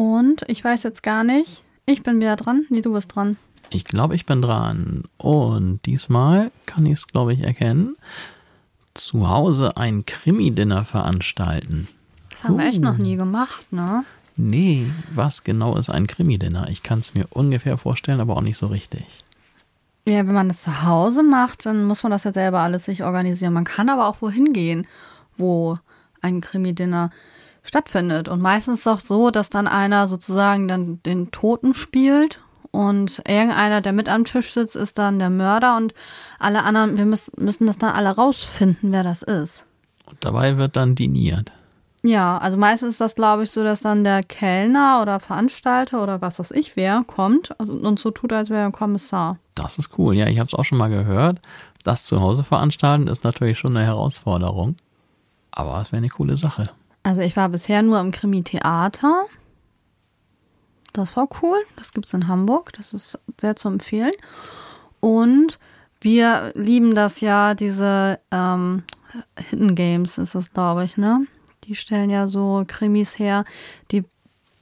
und ich weiß jetzt gar nicht. Ich bin wieder dran. Nee, du bist dran. Ich glaube, ich bin dran. Und diesmal kann ich es, glaube ich, erkennen. Zu Hause ein Krimi-Dinner veranstalten. Das haben wir echt Uh. noch nie gemacht, ne? Nee, was genau ist ein Krimi-Dinner? Ich kann es mir ungefähr vorstellen, aber auch nicht so richtig. Ja, wenn man das zu Hause macht, dann muss man das ja selber alles sich organisieren. Man kann aber auch wohin gehen, wo ein Krimi-Dinner stattfindet. Und meistens ist es auch so, dass dann einer sozusagen dann den Toten spielt und irgendeiner, der mit am Tisch sitzt, ist dann der Mörder und alle anderen, wir müssen, müssen das dann alle rausfinden, wer das ist. Und dabei wird dann diniert. Ja, also meistens ist das, glaube ich, so, dass dann der Kellner oder Veranstalter oder was weiß ich wer kommt und so tut, als wäre er ein Kommissar. Das ist cool. Ja, ich habe es auch schon mal gehört. Das zu Hause veranstalten ist natürlich schon eine Herausforderung. Aber es wäre eine coole Sache. Also ich war bisher nur im Krimi-Theater. Das war cool. Das gibt's in Hamburg. Das ist sehr zu empfehlen. Und wir lieben das ja, diese ähm, Hidden Games ist das, glaube ich, ne? Die stellen ja so Krimis her, die,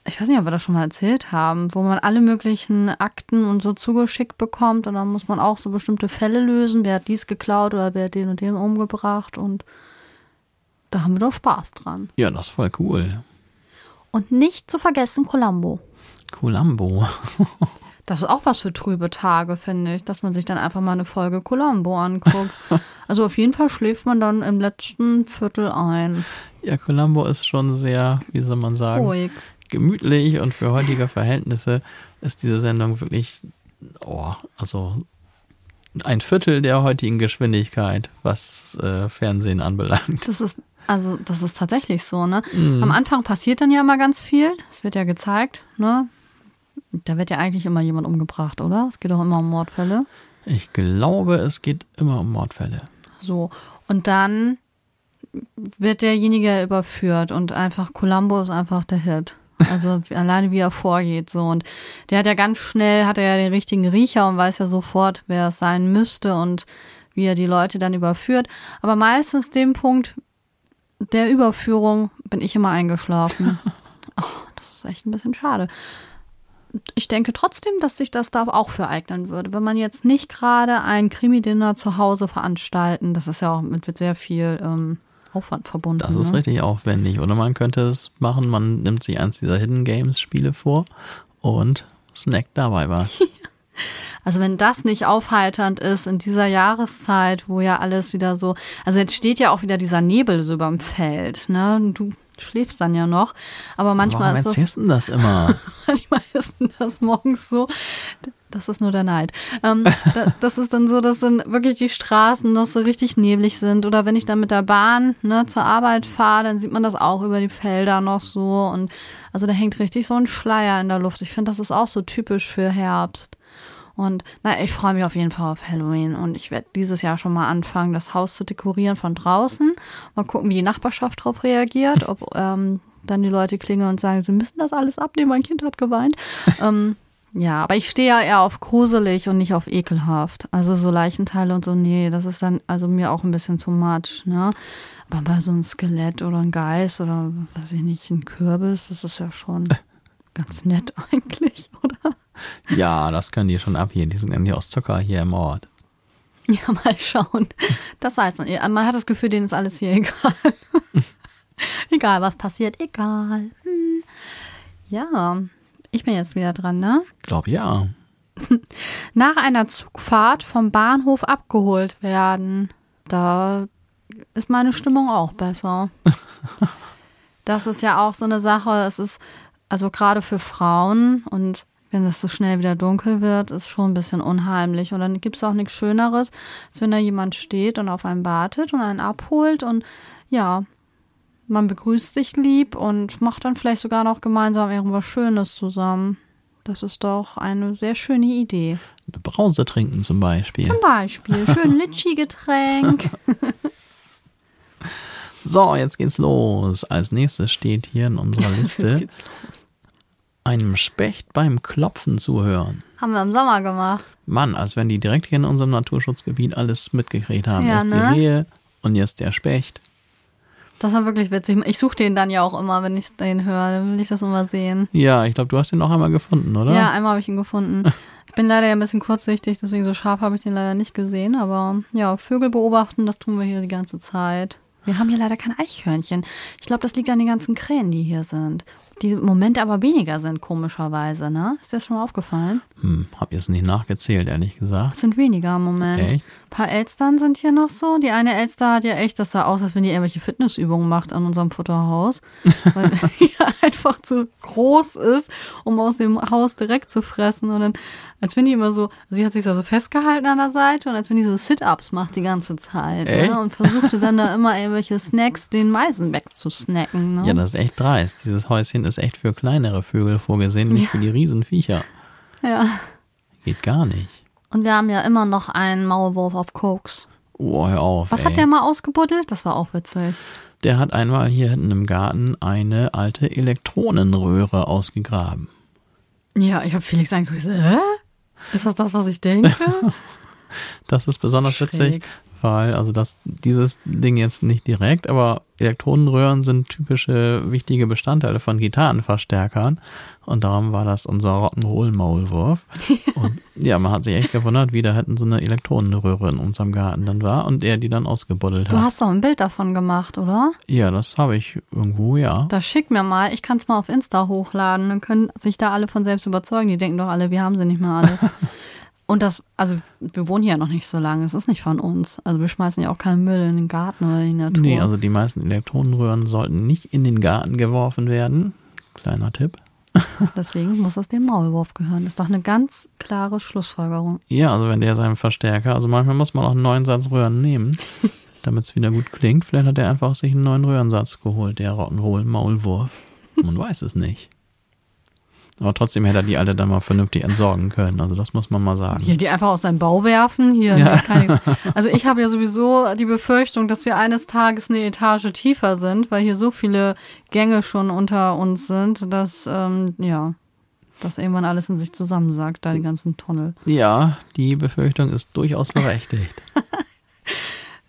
ich weiß nicht, ob wir das schon mal erzählt haben, wo man alle möglichen Akten und so zugeschickt bekommt und dann muss man auch so bestimmte Fälle lösen. Wer hat dies geklaut oder wer hat den und den umgebracht und da haben wir doch Spaß dran. Ja, das ist voll cool. Und nicht zu vergessen Columbo. Columbo. Das ist auch was für trübe Tage, finde ich, dass man sich dann einfach mal eine Folge Columbo anguckt. Also auf jeden Fall schläft man dann im letzten Viertel ein. Ja, Columbo ist schon sehr, wie soll man sagen, Ruhig. gemütlich und für heutige Verhältnisse ist diese Sendung wirklich, oh, also ein Viertel der heutigen Geschwindigkeit, was äh, Fernsehen anbelangt. Das ist, also das ist tatsächlich so, ne? Am Anfang passiert dann ja immer ganz viel. Es wird ja gezeigt, ne? Da wird ja eigentlich immer jemand umgebracht, oder? Es geht doch immer um Mordfälle. Ich glaube, es geht immer um Mordfälle. So. Und dann wird derjenige überführt und einfach Columbo ist einfach der Hit. Also alleine wie er vorgeht so und der hat ja ganz schnell hat er ja den richtigen Riecher und weiß ja sofort, wer es sein müsste und wie er die Leute dann überführt. Aber meistens dem Punkt der Überführung bin ich immer eingeschlafen. oh, das ist echt ein bisschen schade. Ich denke trotzdem, dass sich das da auch für eignen würde. Wenn man jetzt nicht gerade ein Krimi-Dinner zu Hause veranstalten, das ist ja auch mit sehr viel ähm, Aufwand verbunden. Das ist ne? richtig aufwendig. Oder man könnte es machen, man nimmt sich eins dieser Hidden Games Spiele vor und snackt dabei was. Also wenn das nicht aufheiternd ist in dieser Jahreszeit, wo ja alles wieder so, also jetzt steht ja auch wieder dieser Nebel so überm Feld, ne? Du schläfst dann ja noch, aber manchmal Warum ist das denn das immer? Manchmal ist das morgens so. Das ist nur der Neid. Ähm, da, das ist dann so, dass dann wirklich die Straßen noch so richtig neblig sind. Oder wenn ich dann mit der Bahn ne, zur Arbeit fahre, dann sieht man das auch über die Felder noch so. Und also da hängt richtig so ein Schleier in der Luft. Ich finde, das ist auch so typisch für Herbst. Und na, ich freue mich auf jeden Fall auf Halloween. Und ich werde dieses Jahr schon mal anfangen, das Haus zu dekorieren von draußen. Mal gucken, wie die Nachbarschaft darauf reagiert. Ob ähm, dann die Leute klingeln und sagen, sie müssen das alles abnehmen, mein Kind hat geweint. ähm, ja, aber ich stehe ja eher auf gruselig und nicht auf ekelhaft. Also so Leichenteile und so, nee, das ist dann also mir auch ein bisschen too much, ne? Aber bei so ein Skelett oder ein Geist oder weiß ich nicht, ein Kürbis, das ist ja schon ganz nett eigentlich, oder? Ja, das können die schon ab hier. Die sind ja nicht aus Zucker hier im Ort. Ja, mal schauen. Das weiß man. Man hat das Gefühl, denen ist alles hier egal. egal, was passiert, egal. Hm. Ja, ich bin jetzt wieder dran, ne? Glaub ja. Nach einer Zugfahrt vom Bahnhof abgeholt werden. Da ist meine Stimmung auch besser. Das ist ja auch so eine Sache. Es ist also gerade für Frauen und wenn es so schnell wieder dunkel wird, ist schon ein bisschen unheimlich. Und dann gibt es auch nichts Schöneres, als wenn da jemand steht und auf einen wartet und einen abholt. Und ja, man begrüßt sich lieb und macht dann vielleicht sogar noch gemeinsam irgendwas Schönes zusammen. Das ist doch eine sehr schöne Idee. Eine Brause trinken zum Beispiel. Zum Beispiel, schön Litschi-Getränk. So, jetzt geht's los. Als nächstes steht hier in unserer Liste, geht's los. Einem Specht beim Klopfen zuhören. Haben wir im Sommer gemacht. Mann, als wenn die direkt hier in unserem Naturschutzgebiet alles mitgekriegt haben. Ja, Erst ne? die Rehe und jetzt der Specht. Das war wirklich witzig. Ich suche den dann ja auch immer, wenn ich den höre. Dann will ich das immer sehen. Ja, ich glaube, du hast ihn auch einmal gefunden, oder? Ja, einmal habe ich ihn gefunden. Ich bin leider ja ein bisschen kurzsichtig, deswegen so scharf habe ich den leider nicht gesehen. Aber ja, Vögel beobachten, das tun wir hier die ganze Zeit. Wir haben hier leider kein Eichhörnchen. Ich glaube, das liegt an den ganzen Krähen, die hier sind. Die im Moment aber weniger sind, komischerweise, ne? Ist dir das schon mal aufgefallen? Hm, hab jetzt nicht nachgezählt, ehrlich gesagt. Es sind weniger im Moment. Echt? Ein paar Elstern sind hier noch so. Die eine Elster hat ja echt, das sah aus, als wenn die irgendwelche Fitnessübungen macht an unserem Futterhaus. Weil die einfach zu groß ist, um aus dem Haus direkt zu fressen. Und dann, als wenn die immer so, sie hat sich da so festgehalten an der Seite und als wenn die so Sit-Ups macht die ganze Zeit. Echt? Ne? Und versuchte dann da immer irgendwelche Snacks, den Meisen wegzusnacken. Ne? Ja, das ist echt dreist. Dieses Häuschen ist echt für kleinere Vögel vorgesehen, nicht für die Riesenviecher. ja. Geht gar nicht. Und wir haben ja immer noch einen Maulwurf auf Koks. Oh, hör auf. Was ey. hat der mal ausgebuddelt? Das war auch witzig. Der hat einmal hier hinten im Garten eine alte Elektronenröhre ausgegraben. Ja, ich habe Felix angeguckt. Hä? Ist das das, was ich denke? Das ist besonders witzig, Weil, also das, dieses Ding jetzt nicht direkt, aber Elektronenröhren sind typische wichtige Bestandteile von Gitarrenverstärkern. Und darum war das unser Rock'n'Roll-Maulwurf. Und ja, man hat sich echt gewundert, wie da hinten so eine Elektronenröhre in unserem Garten dann war und er die dann ausgebuddelt Du hat. hast doch ein Bild davon gemacht, oder? Ja, das habe ich irgendwo, ja. Das schick mir mal. Ich kann es mal auf Insta hochladen. Dann können sich da alle von selbst überzeugen. Die denken doch alle, wir haben sie nicht mehr alle. Und das, also wir wohnen hier ja noch nicht so lange. Es ist nicht von uns. Also wir schmeißen ja auch keinen Müll in den Garten oder in die Natur. Nee, also die meisten Elektronenröhren sollten nicht in den Garten geworfen werden. Kleiner Tipp. Deswegen muss das dem Maulwurf gehören. Das ist doch eine ganz klare Schlussfolgerung. Ja, also wenn der seinen Verstärker, also manchmal muss man auch einen neuen Satz Röhren nehmen, damit es wieder gut klingt. Vielleicht hat er einfach sich einen neuen Röhrensatz geholt, der Rock'n'Roll Maulwurf. Man weiß es nicht. Aber trotzdem hätte er die alle dann mal vernünftig entsorgen können. Also das muss man mal sagen. Hier, die einfach aus seinem Bau werfen. Hier, Ja. also ich habe ja sowieso die Befürchtung, dass wir eines Tages eine Etage tiefer sind, weil hier so viele Gänge schon unter uns sind, dass, ähm, ja, dass irgendwann alles in sich zusammensackt, da die ganzen Tunnel. Ja, die Befürchtung ist durchaus berechtigt.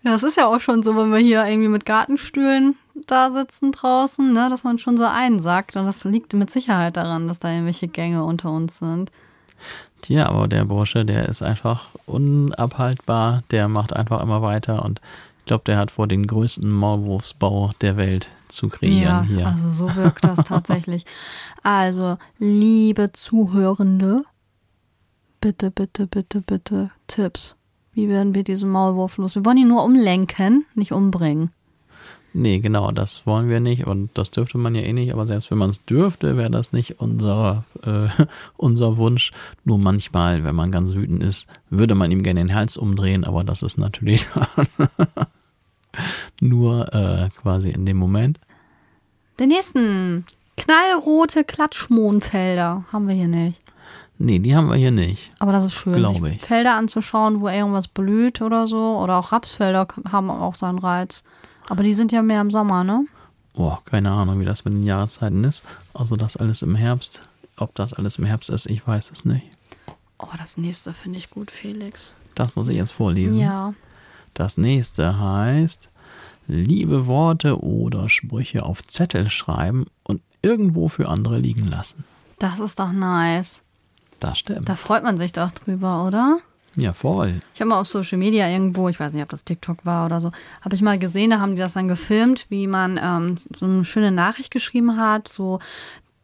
Ja, das ist ja auch schon so, wenn wir hier irgendwie mit Gartenstühlen da sitzen draußen, ne, dass man schon so einsackt. Und das liegt mit Sicherheit daran, dass da irgendwelche Gänge unter uns sind. Tja, aber der Bursche, der ist einfach unabhaltbar. Der macht einfach immer weiter und ich glaube, der hat vor, den größten Maulwurfsbau der Welt zu kreieren ja, hier. also so wirkt das tatsächlich. Also, liebe Zuhörende, bitte, bitte, bitte, bitte, Tipps. Wie werden wir diesen Maulwurf los? Wir wollen ihn nur umlenken, nicht umbringen. Nee, genau, das wollen wir nicht und das dürfte man ja eh nicht, aber selbst wenn man es dürfte, wäre das nicht unser, äh, unser Wunsch. Nur manchmal, wenn man ganz wütend ist, würde man ihm gerne den Hals umdrehen, aber das ist natürlich nur äh, quasi in dem Moment. Den nächsten, knallrote Klatschmohnfelder haben wir hier nicht. Nee, die haben wir hier nicht. Aber das ist schön, Glaube sich ich. Felder anzuschauen, wo irgendwas blüht oder so. Oder auch Rapsfelder haben auch seinen Reiz. Aber die sind ja mehr im Sommer, ne? Boah, keine Ahnung, wie das mit den Jahreszeiten ist. Also das alles im Herbst. Ob das alles im Herbst ist, ich weiß es nicht. Oh, das nächste finde ich gut, Felix. Das muss ich jetzt vorlesen. Ja. Das nächste heißt, liebe Worte oder Sprüche auf Zettel schreiben und irgendwo für andere liegen lassen. Das ist doch nice. Das stimmt. Da freut man sich doch drüber, oder? Ja, voll. Ich habe mal auf Social Media irgendwo, ich weiß nicht, ob das TikTok war oder so, habe ich mal gesehen, da haben die das dann gefilmt, wie man ähm, so eine schöne Nachricht geschrieben hat, so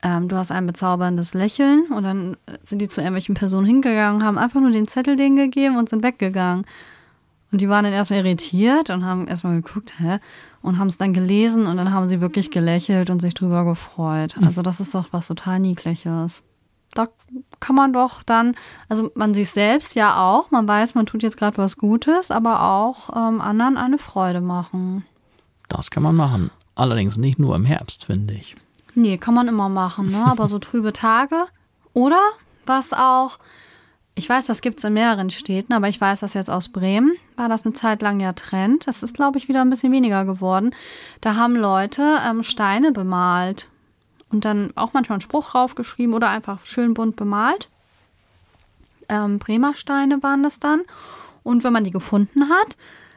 ähm, du hast ein bezauberndes Lächeln und dann sind die zu irgendwelchen Personen hingegangen, haben einfach nur den Zettel denen gegeben und sind weggegangen. Und die waren dann erstmal irritiert und haben erstmal geguckt, hä? Und haben es dann gelesen und dann haben sie wirklich gelächelt und sich drüber gefreut. Also das ist doch was total Niedliches. Da kann man doch dann, also man sich selbst ja auch, man weiß, man tut jetzt gerade was Gutes, aber auch ähm, anderen eine Freude machen. Das kann man machen. Allerdings nicht nur im Herbst, finde ich. Nee, kann man immer machen, ne? Aber so trübe Tage. Oder was auch, ich weiß, das gibt es in mehreren Städten, aber ich weiß das jetzt aus Bremen, war das eine Zeit lang ja Trend. Das ist, glaube ich, wieder ein bisschen weniger geworden. Da haben Leute ähm, Steine bemalt und dann auch manchmal einen Spruch draufgeschrieben oder einfach schön bunt bemalt. Ähm, Bremer waren das dann. Und wenn man die gefunden hat,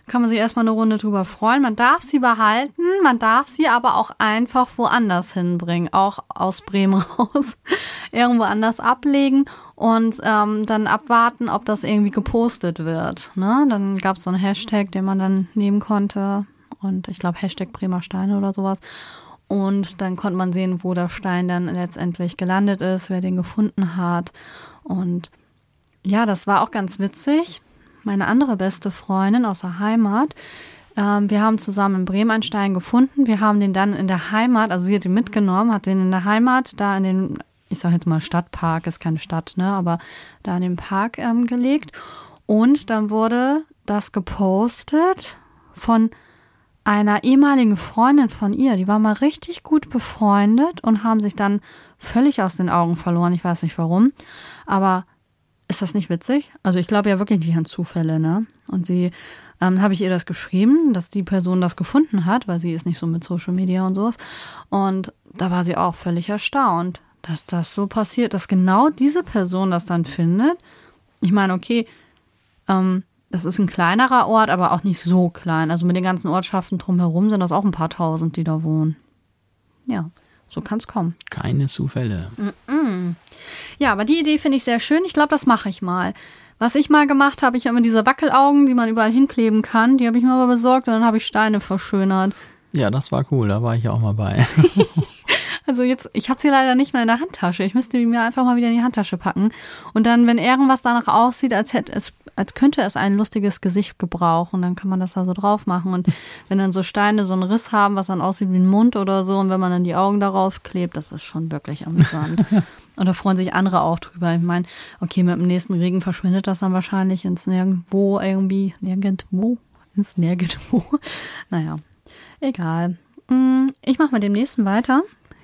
kann man sich erstmal eine Runde drüber freuen. Man darf sie behalten, man darf sie aber auch einfach woanders hinbringen, auch aus Bremen raus, irgendwo anders ablegen und ähm, dann abwarten, ob das irgendwie gepostet wird. Ne? Dann gab es so einen Hashtag, den man dann nehmen konnte und ich glaube Hashtag Bremer Steine oder sowas. Und dann konnte man sehen, wo der Stein dann letztendlich gelandet ist, wer den gefunden hat. Und ja, das war auch ganz witzig meine andere beste Freundin aus der Heimat. Ähm, wir haben zusammen in Bremen einen Stein gefunden. Wir haben den dann in der Heimat, also sie hat ihn mitgenommen, hat den in der Heimat, da in den, ich sage jetzt mal Stadtpark, ist keine Stadt, ne, aber da in den Park ähm, gelegt. Und dann wurde das gepostet von einer ehemaligen Freundin von ihr, die war mal richtig gut befreundet und haben sich dann völlig aus den Augen verloren. Ich weiß nicht warum. Aber ist das nicht witzig? Also ich glaube ja wirklich nicht an Zufälle, ne? Und sie ähm, habe ich ihr das geschrieben, dass die Person das gefunden hat, weil sie ist nicht so mit Social Media und sowas. Und da war sie auch völlig erstaunt, dass das so passiert, dass genau diese Person das dann findet. Ich meine, okay, ähm, das ist ein kleinerer Ort, aber auch nicht so klein. Also mit den ganzen Ortschaften drumherum sind das auch ein paar tausend, die da wohnen. Ja. So kann es kommen. Keine Zufälle. Mm -mm. Ja, aber die Idee finde ich sehr schön. Ich glaube, das mache ich mal. Was ich mal gemacht habe, ich habe immer diese Wackelaugen, die man überall hinkleben kann, die habe ich mir aber besorgt und dann habe ich Steine verschönert. Ja, das war cool, da war ich auch mal bei. Also jetzt, ich habe sie leider nicht mehr in der Handtasche. Ich müsste die mir einfach mal wieder in die Handtasche packen. Und dann, wenn irgendwas danach aussieht, als hätte es, als könnte es ein lustiges Gesicht gebrauchen, dann kann man das da so drauf machen. Und wenn dann so Steine so einen Riss haben, was dann aussieht wie ein Mund oder so, und wenn man dann die Augen darauf klebt, das ist schon wirklich amüsant. Und da freuen sich andere auch drüber. Ich meine, okay, mit dem nächsten Regen verschwindet das dann wahrscheinlich ins Nirgendwo irgendwie. Nirgendwo? Ins Nirgendwo. Naja, egal. Mm, ich mache mal dem nächsten weiter.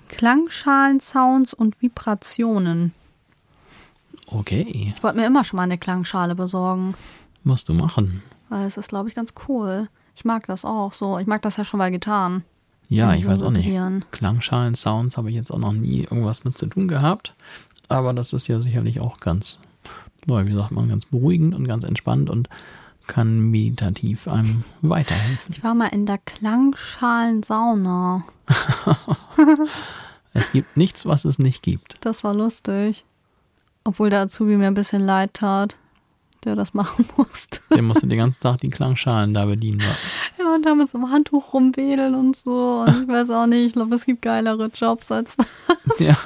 Klangschalen, Sounds und Vibrationen. Okay. Ich wollte mir immer schon mal eine Klangschale besorgen. Musst du machen. Weil es ist, glaube ich, ganz cool. Ich mag das auch so. Ich mag das ja schon bei Gitarren. Ja, ich weiß auch nicht. Klangschalen, Sounds habe ich jetzt auch noch nie irgendwas mit zu tun gehabt. Aber das ist ja sicherlich auch ganz, wie sagt man, ganz beruhigend und ganz entspannt und kann meditativ einem weiterhelfen. Ich war mal in der Klangschalen-Sauna. es gibt nichts, was es nicht gibt. Das war lustig. Obwohl der Azubi mir ein bisschen leid tat, der das machen musste. Der musste den ganzen Tag die Klangschalen da bedienen. Ja, ja und da mit so einem Handtuch rumwedeln und so. Und ich weiß auch nicht, ich glaube, es gibt geilere Jobs als das. Ja.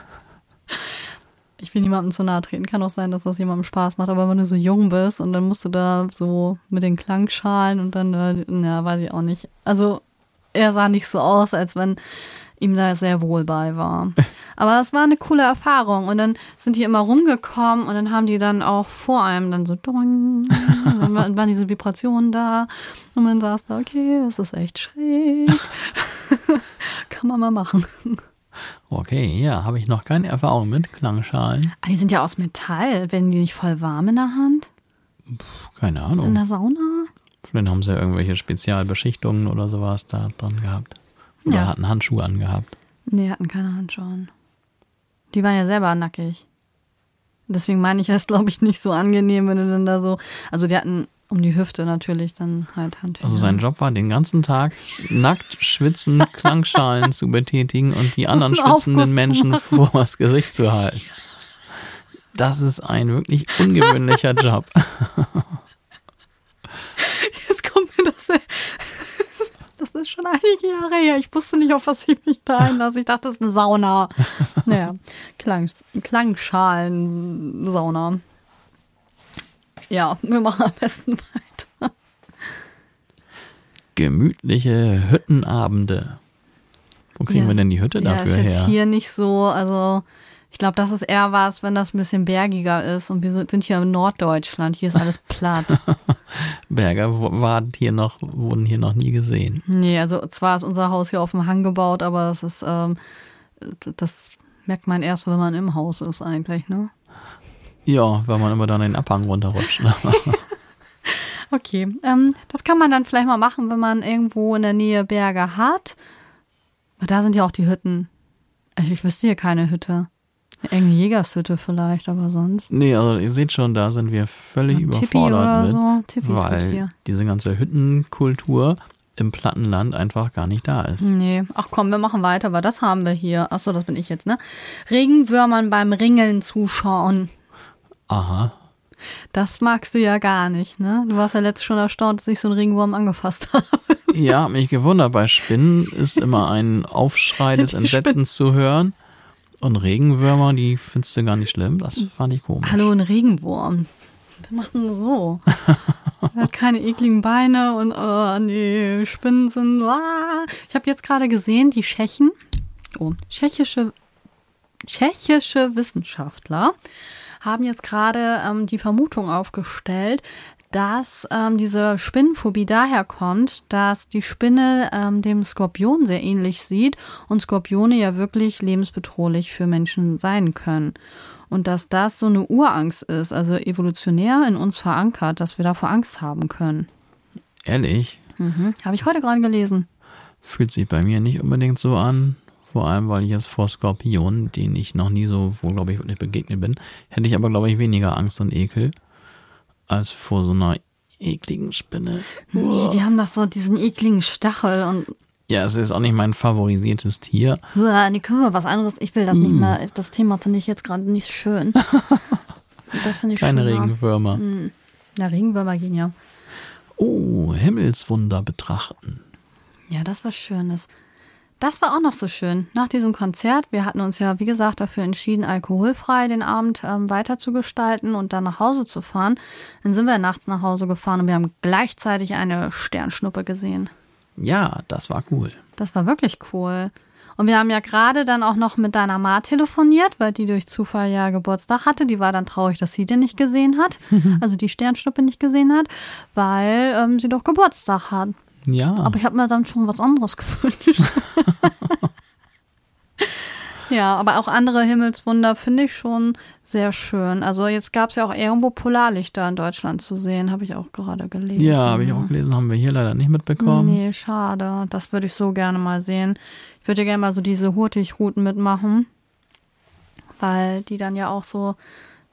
Ich will niemandem zu nahe treten. Kann auch sein, dass das jemandem Spaß macht, aber wenn du so jung bist und dann musst du da so mit den Klangschalen und dann, äh, ja, weiß ich auch nicht. Also er sah nicht so aus, als wenn ihm da sehr wohl bei war. Aber es war eine coole Erfahrung. Und dann sind die immer rumgekommen und dann haben die dann auch vor einem dann so doing, dann waren diese Vibrationen da und man saß da, okay, das ist echt schräg. Kann man mal machen. Okay, ja, habe ich noch keine Erfahrung mit Klangschalen. Ah, die sind ja aus Metall. Werden die nicht voll warm in der Hand? keine Ahnung. In der Sauna? Vielleicht haben sie ja irgendwelche Spezialbeschichtungen oder sowas da dran gehabt. Oder ja. hatten Handschuhe angehabt. Nee, hatten keine Handschuhe. Die waren ja selber nackig. Deswegen meine ich, es glaube ich nicht so angenehm, wenn du dann da so. Also die hatten um die Hüfte natürlich dann halt Handtücher. Also sein Job war den ganzen Tag nackt schwitzen, Klangschalen zu betätigen und die anderen schwitzenden Menschen vor das Gesicht zu halten. Das ist ein wirklich ungewöhnlicher Job. Das ist schon einige Jahre her. Ich wusste nicht, auf was ich mich da einlasse. Ich dachte, das ist eine Sauna. Naja, Klang, Klangschalen-Sauna. Ja, wir machen am besten weiter. Gemütliche Hüttenabende. Wo kriegen ja. wir denn die Hütte ja, dafür ist jetzt her? hier nicht so, also ich glaube, das ist eher was, wenn das ein bisschen bergiger ist. Und wir sind hier in Norddeutschland. Hier ist alles platt. Berge war hier noch, wurden hier noch nie gesehen. Nee, also zwar ist unser Haus hier auf dem Hang gebaut, aber das ist, ähm, das merkt man erst, wenn man im Haus ist eigentlich, ne? Ja, weil man immer dann den Abhang runterrutscht. Ne? okay, ähm, das kann man dann vielleicht mal machen, wenn man irgendwo in der Nähe Berge hat. Aber da sind ja auch die Hütten. Also ich wüsste hier keine Hütte. Irgendeine Jägershütte vielleicht, aber sonst. Nee, also ihr seht schon, da sind wir völlig Ja, Tippi überfordert oder mit, so. Tippis weil hier. diese ganze Hüttenkultur im Plattenland einfach gar nicht da ist. Nee, ach komm, wir machen weiter, weil das haben wir hier. Achso, das bin ich jetzt, ne? Regenwürmern beim Ringeln zuschauen. Aha. Das magst du ja gar nicht, ne? Du warst ja letztens schon erstaunt, dass ich so einen Regenwurm angefasst habe. Ja, mich gewundert, bei Spinnen ist immer ein Aufschrei des Entsetzens zu hören. Und Regenwürmer, die findest du gar nicht schlimm. Das fand ich komisch. Hallo, ein Regenwurm. Der macht nur so. Er hat keine ekligen Beine und oh, nee, Spinnen sind. Ah. Ich habe jetzt gerade gesehen, die Tschechen, oh, tschechische, tschechische Wissenschaftler haben jetzt gerade ähm, die Vermutung aufgestellt, dass ähm, diese Spinnenphobie daher kommt, dass die Spinne ähm, dem Skorpion sehr ähnlich sieht und Skorpione ja wirklich lebensbedrohlich für Menschen sein können. Und dass das so eine Urangst ist, also evolutionär in uns verankert, dass wir davor Angst haben können. Ehrlich, Mhm. Habe ich heute gerade gelesen. fühlt sich bei mir nicht unbedingt so an. Vor allem, weil ich jetzt vor Skorpionen, denen ich noch nie so, wo glaube ich wirklich begegnet bin, hätte ich aber glaube ich weniger Angst und Ekel als vor so einer ekligen Spinne. Nee, die haben das so, diesen ekligen Stachel und Ja, es ist auch nicht mein favorisiertes Tier. Uah, nee, können wir was anderes. Ich will das nicht mehr. Das Thema finde ich jetzt gerade nicht schön. Das finde ich Keine schöner. Regenwürmer. Ja, Regenwürmer gehen ja. Oh, Himmelswunder betrachten. Ja, das war Schönes. Das war auch noch so schön. Nach diesem Konzert, wir hatten uns ja, wie gesagt, dafür entschieden, alkoholfrei den Abend ähm, weiter zu gestalten und dann nach Hause zu fahren. Dann sind wir nachts nach Hause gefahren und wir haben gleichzeitig eine Sternschnuppe gesehen. Ja, das war cool. Das war wirklich cool. Und wir haben ja gerade dann auch noch mit deiner Ma telefoniert, weil die durch Zufall ja Geburtstag hatte. Die war dann traurig, dass sie den nicht gesehen hat. Also die Sternschnuppe nicht gesehen hat, weil ähm, sie doch Geburtstag hat. Ja. Aber ich habe mir dann schon was anderes gewünscht. ja, aber auch andere Himmelswunder finde ich schon sehr schön. Also jetzt gab es ja auch irgendwo Polarlichter in Deutschland zu sehen, habe ich auch gerade gelesen. ja, habe ich auch gelesen, haben wir hier leider nicht mitbekommen. Nee, schade. Das würde ich so gerne mal sehen. Ich würde ja gerne mal so diese Hurtigrouten mitmachen, weil die dann ja auch so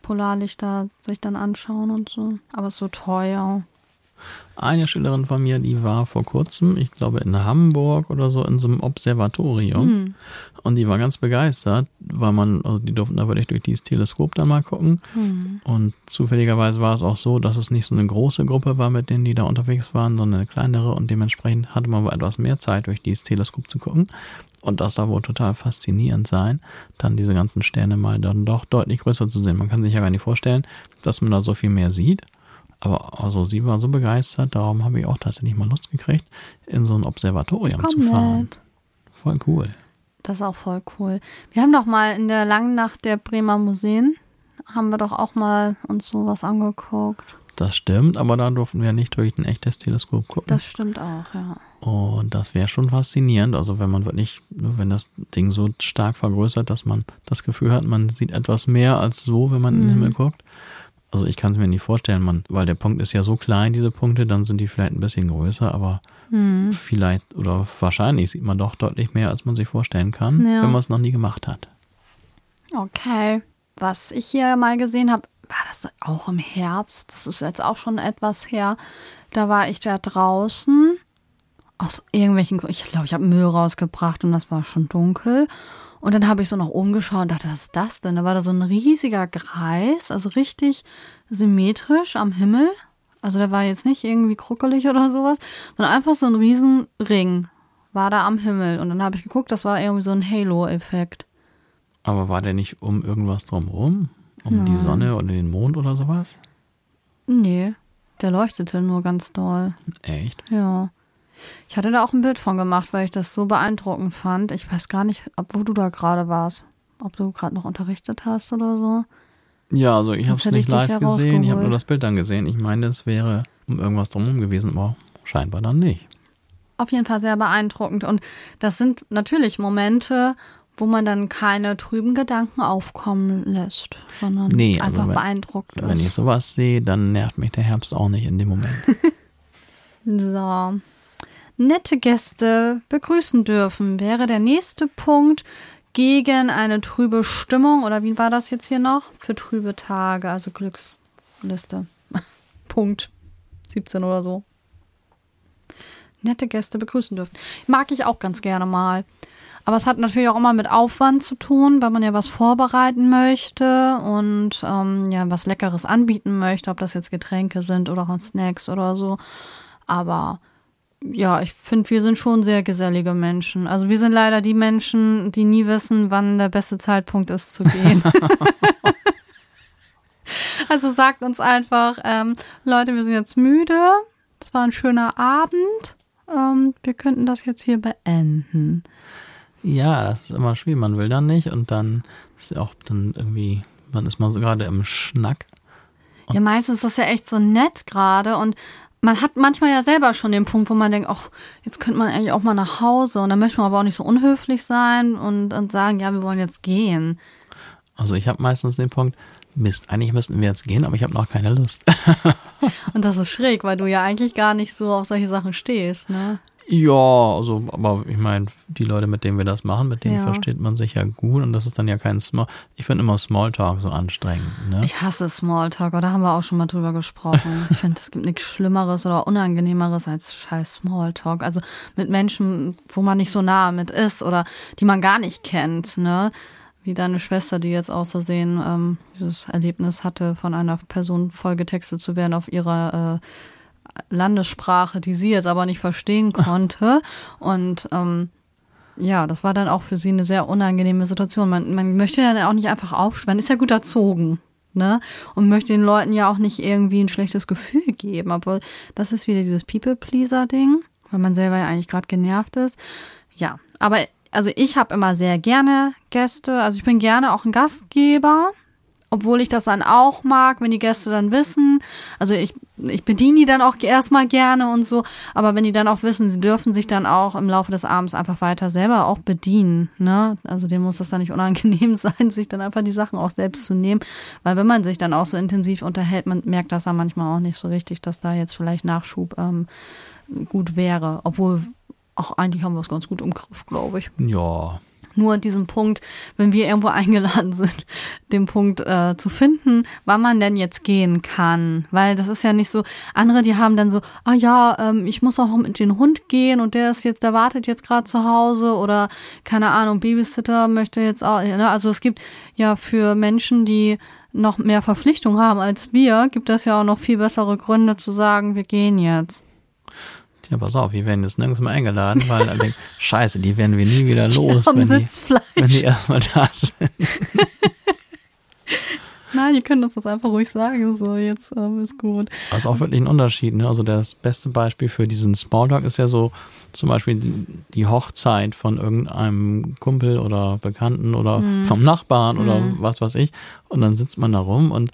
Polarlichter sich dann anschauen und so. Aber es ist so teuer. Eine Schülerin von mir, die war vor kurzem, ich glaube in Hamburg oder so, in so einem Observatorium. Und die war ganz begeistert, weil man, also die durften da wirklich durch dieses Teleskop dann mal gucken. Und zufälligerweise war es auch so, dass es nicht so eine große Gruppe war, mit denen die da unterwegs waren, sondern eine kleinere. Und dementsprechend hatte man wohl etwas mehr Zeit, durch dieses Teleskop zu gucken. Und das soll wohl total faszinierend sein, dann diese ganzen Sterne mal dann doch deutlich größer zu sehen. Man kann sich ja gar nicht vorstellen, dass man da so viel mehr sieht. Aber also sie war so begeistert, darum habe ich auch tatsächlich mal Lust gekriegt, in so ein Observatorium zu fahren. mit. Voll cool. Das ist auch voll cool. Wir haben doch mal in der langen Nacht der Bremer Museen, haben wir doch auch mal uns sowas angeguckt. Das stimmt, aber da durften wir nicht durch ein echtes Teleskop gucken. Das stimmt auch, ja. Und das wäre schon faszinierend. Also wenn man wirklich, wenn das Ding so stark vergrößert, dass man das Gefühl hat, man sieht etwas mehr als so, wenn man in den Himmel guckt. Also ich kann es mir nicht vorstellen, man, weil der Punkt ist ja so klein, diese Punkte, dann sind die vielleicht ein bisschen größer, aber vielleicht oder wahrscheinlich sieht man doch deutlich mehr, als man sich vorstellen kann, Ja. wenn man es noch nie gemacht hat. Okay. Was ich hier mal gesehen habe, war das auch im Herbst. Das ist jetzt auch schon etwas her. Da war ich da draußen. Aus irgendwelchen Gründen. Ich glaube, ich habe Müll rausgebracht und das war schon dunkel. Und dann habe ich so nach oben geschaut und dachte, was ist das denn? Da war da so ein riesiger Kreis, also richtig symmetrisch am Himmel. Also der war jetzt nicht irgendwie kruckelig oder sowas, sondern einfach so ein riesen Ring war da am Himmel. Und dann habe ich geguckt, das war irgendwie so ein Halo-Effekt. Aber war der nicht um irgendwas drumherum? Um die Sonne oder den Mond oder sowas? Nee, der leuchtete nur ganz doll. Echt? Ja. Ich hatte da auch ein Bild von gemacht, weil ich das so beeindruckend fand. Ich weiß gar nicht, ob wo du da gerade warst. Ob du gerade noch unterrichtet hast oder so. Ja, also ich habe es nicht live gesehen, ich habe nur das Bild dann gesehen. Ich meine, es wäre um irgendwas drumherum gewesen, aber scheinbar dann nicht. Auf jeden Fall sehr beeindruckend. Und das sind natürlich Momente, wo man dann keine trüben Gedanken aufkommen lässt, sondern Nee, also einfach wenn- beeindruckt Wenn ist. ich sowas sehe, dann nervt mich der Herbst auch nicht in dem Moment. So. Nette Gäste begrüßen dürfen wäre der nächste Punkt gegen eine trübe Stimmung. Oder wie war das jetzt hier noch? Für trübe Tage, also Glücksliste. Punkt. 17 oder so. Nette Gäste begrüßen dürfen. Mag ich auch ganz gerne mal. Aber es hat natürlich auch immer mit Aufwand zu tun, weil man ja was vorbereiten möchte und ähm, ja was Leckeres anbieten möchte, ob das jetzt Getränke sind oder auch Snacks oder so. Aber ja, ich finde, wir sind schon sehr gesellige Menschen. Also wir sind leider die Menschen, die nie wissen, wann der beste Zeitpunkt ist zu gehen. also sagt uns einfach, ähm, Leute, wir sind jetzt müde. Das war ein schöner Abend. Ähm, wir könnten das jetzt hier beenden. ja, das ist immer schwierig. Man will dann nicht und dann ist ja auch dann irgendwie, man ist mal so gerade im Schnack. Ja, meistens ist das ja echt so nett gerade und man hat manchmal ja selber schon den Punkt, wo man denkt, ach, jetzt könnte man eigentlich auch mal nach Hause und dann möchte man aber auch nicht so unhöflich sein und, und sagen, ja, wir wollen jetzt gehen. Also ich habe meistens den Punkt, Mist, eigentlich müssten wir jetzt gehen, aber ich habe noch keine Lust. Und das ist schräg, weil du ja eigentlich gar nicht so auf solche Sachen stehst, ne? Ja, also, aber ich meine, die Leute, mit denen wir das machen, mit denen Ja. versteht man sich ja gut und das ist dann ja kein Small. Ich finde immer Smalltalk so anstrengend, ne? Ich hasse Smalltalk, aber da haben wir auch schon mal drüber gesprochen. Ich finde, es gibt nichts Schlimmeres oder Unangenehmeres als scheiß Smalltalk. Also mit Menschen, wo man nicht so nah mit ist oder die man gar nicht kennt, ne? Wie deine Schwester, die jetzt aus Versehen ähm, dieses Erlebnis hatte, von einer Person vollgetextet zu werden auf ihrer äh, Landessprache, die sie jetzt aber nicht verstehen konnte. Und ähm, ja, das war dann auch für sie eine sehr unangenehme Situation. Man, man möchte ja auch nicht einfach aufsperren, ist ja gut erzogen, ne? Und möchte den Leuten ja auch nicht irgendwie ein schlechtes Gefühl geben. Obwohl, das ist wieder dieses People-Pleaser-Ding, weil man selber ja eigentlich gerade genervt ist. Ja, aber also ich habe immer sehr gerne Gäste. Also ich bin gerne auch ein Gastgeber. Obwohl ich das dann auch mag, wenn die Gäste dann wissen. Also ich, ich bediene die dann auch erstmal gerne und so. Aber wenn die dann auch wissen, sie dürfen sich dann auch im Laufe des Abends einfach weiter selber auch bedienen. Ne? Also dem muss das dann nicht unangenehm sein, sich dann einfach die Sachen auch selbst zu nehmen. Weil wenn man sich dann auch so intensiv unterhält, man merkt das ja manchmal auch nicht so richtig, dass da jetzt vielleicht Nachschub ähm, gut wäre. Obwohl, auch eigentlich haben wir es ganz gut im Griff, glaube ich Ja, nur diesen Punkt, wenn wir irgendwo eingeladen sind, den Punkt äh, zu finden, wann man denn jetzt gehen kann. Weil das ist ja nicht so, andere, die haben dann so, ah ja, ähm, ich muss auch noch mit dem Hund gehen und der ist jetzt, der wartet jetzt gerade zu Hause oder keine Ahnung, Babysitter möchte jetzt auch, ne? also es gibt ja für Menschen, die noch mehr Verpflichtung haben als wir, gibt es ja auch noch viel bessere Gründe zu sagen, wir gehen jetzt. Tja, pass auf, wir werden jetzt nirgends mehr eingeladen, weil dann denkt, scheiße, die werden wir nie wieder los, Am wenn die, wenn die erstmal da sind. Nein, ihr könnt uns das einfach ruhig sagen, so jetzt ähm, ist gut. Das ist auch wirklich ein Unterschied. Ne? Also das beste Beispiel für diesen Smalltalk ist ja so zum Beispiel die, die Hochzeit von irgendeinem Kumpel oder Bekannten oder Mhm. vom Nachbarn oder was weiß ich. Und dann sitzt man da rum und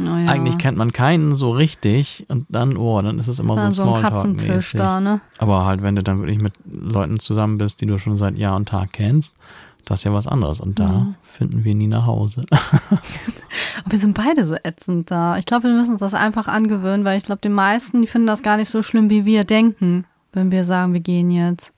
Oh ja. eigentlich kennt man keinen so richtig und dann, oh, dann ist es immer Dann so so ein. Katzentisch da, ne? Aber halt, wenn du dann wirklich mit Leuten zusammen bist, die du schon seit Jahr und Tag kennst, das ist ja was anderes. Und da Mhm. finden wir nie nach Hause. Aber wir sind beide so ätzend da. Ich glaube, wir müssen uns das einfach angewöhnen, weil ich glaube, die meisten, die finden das gar nicht so schlimm, wie wir denken, wenn wir sagen, wir gehen jetzt.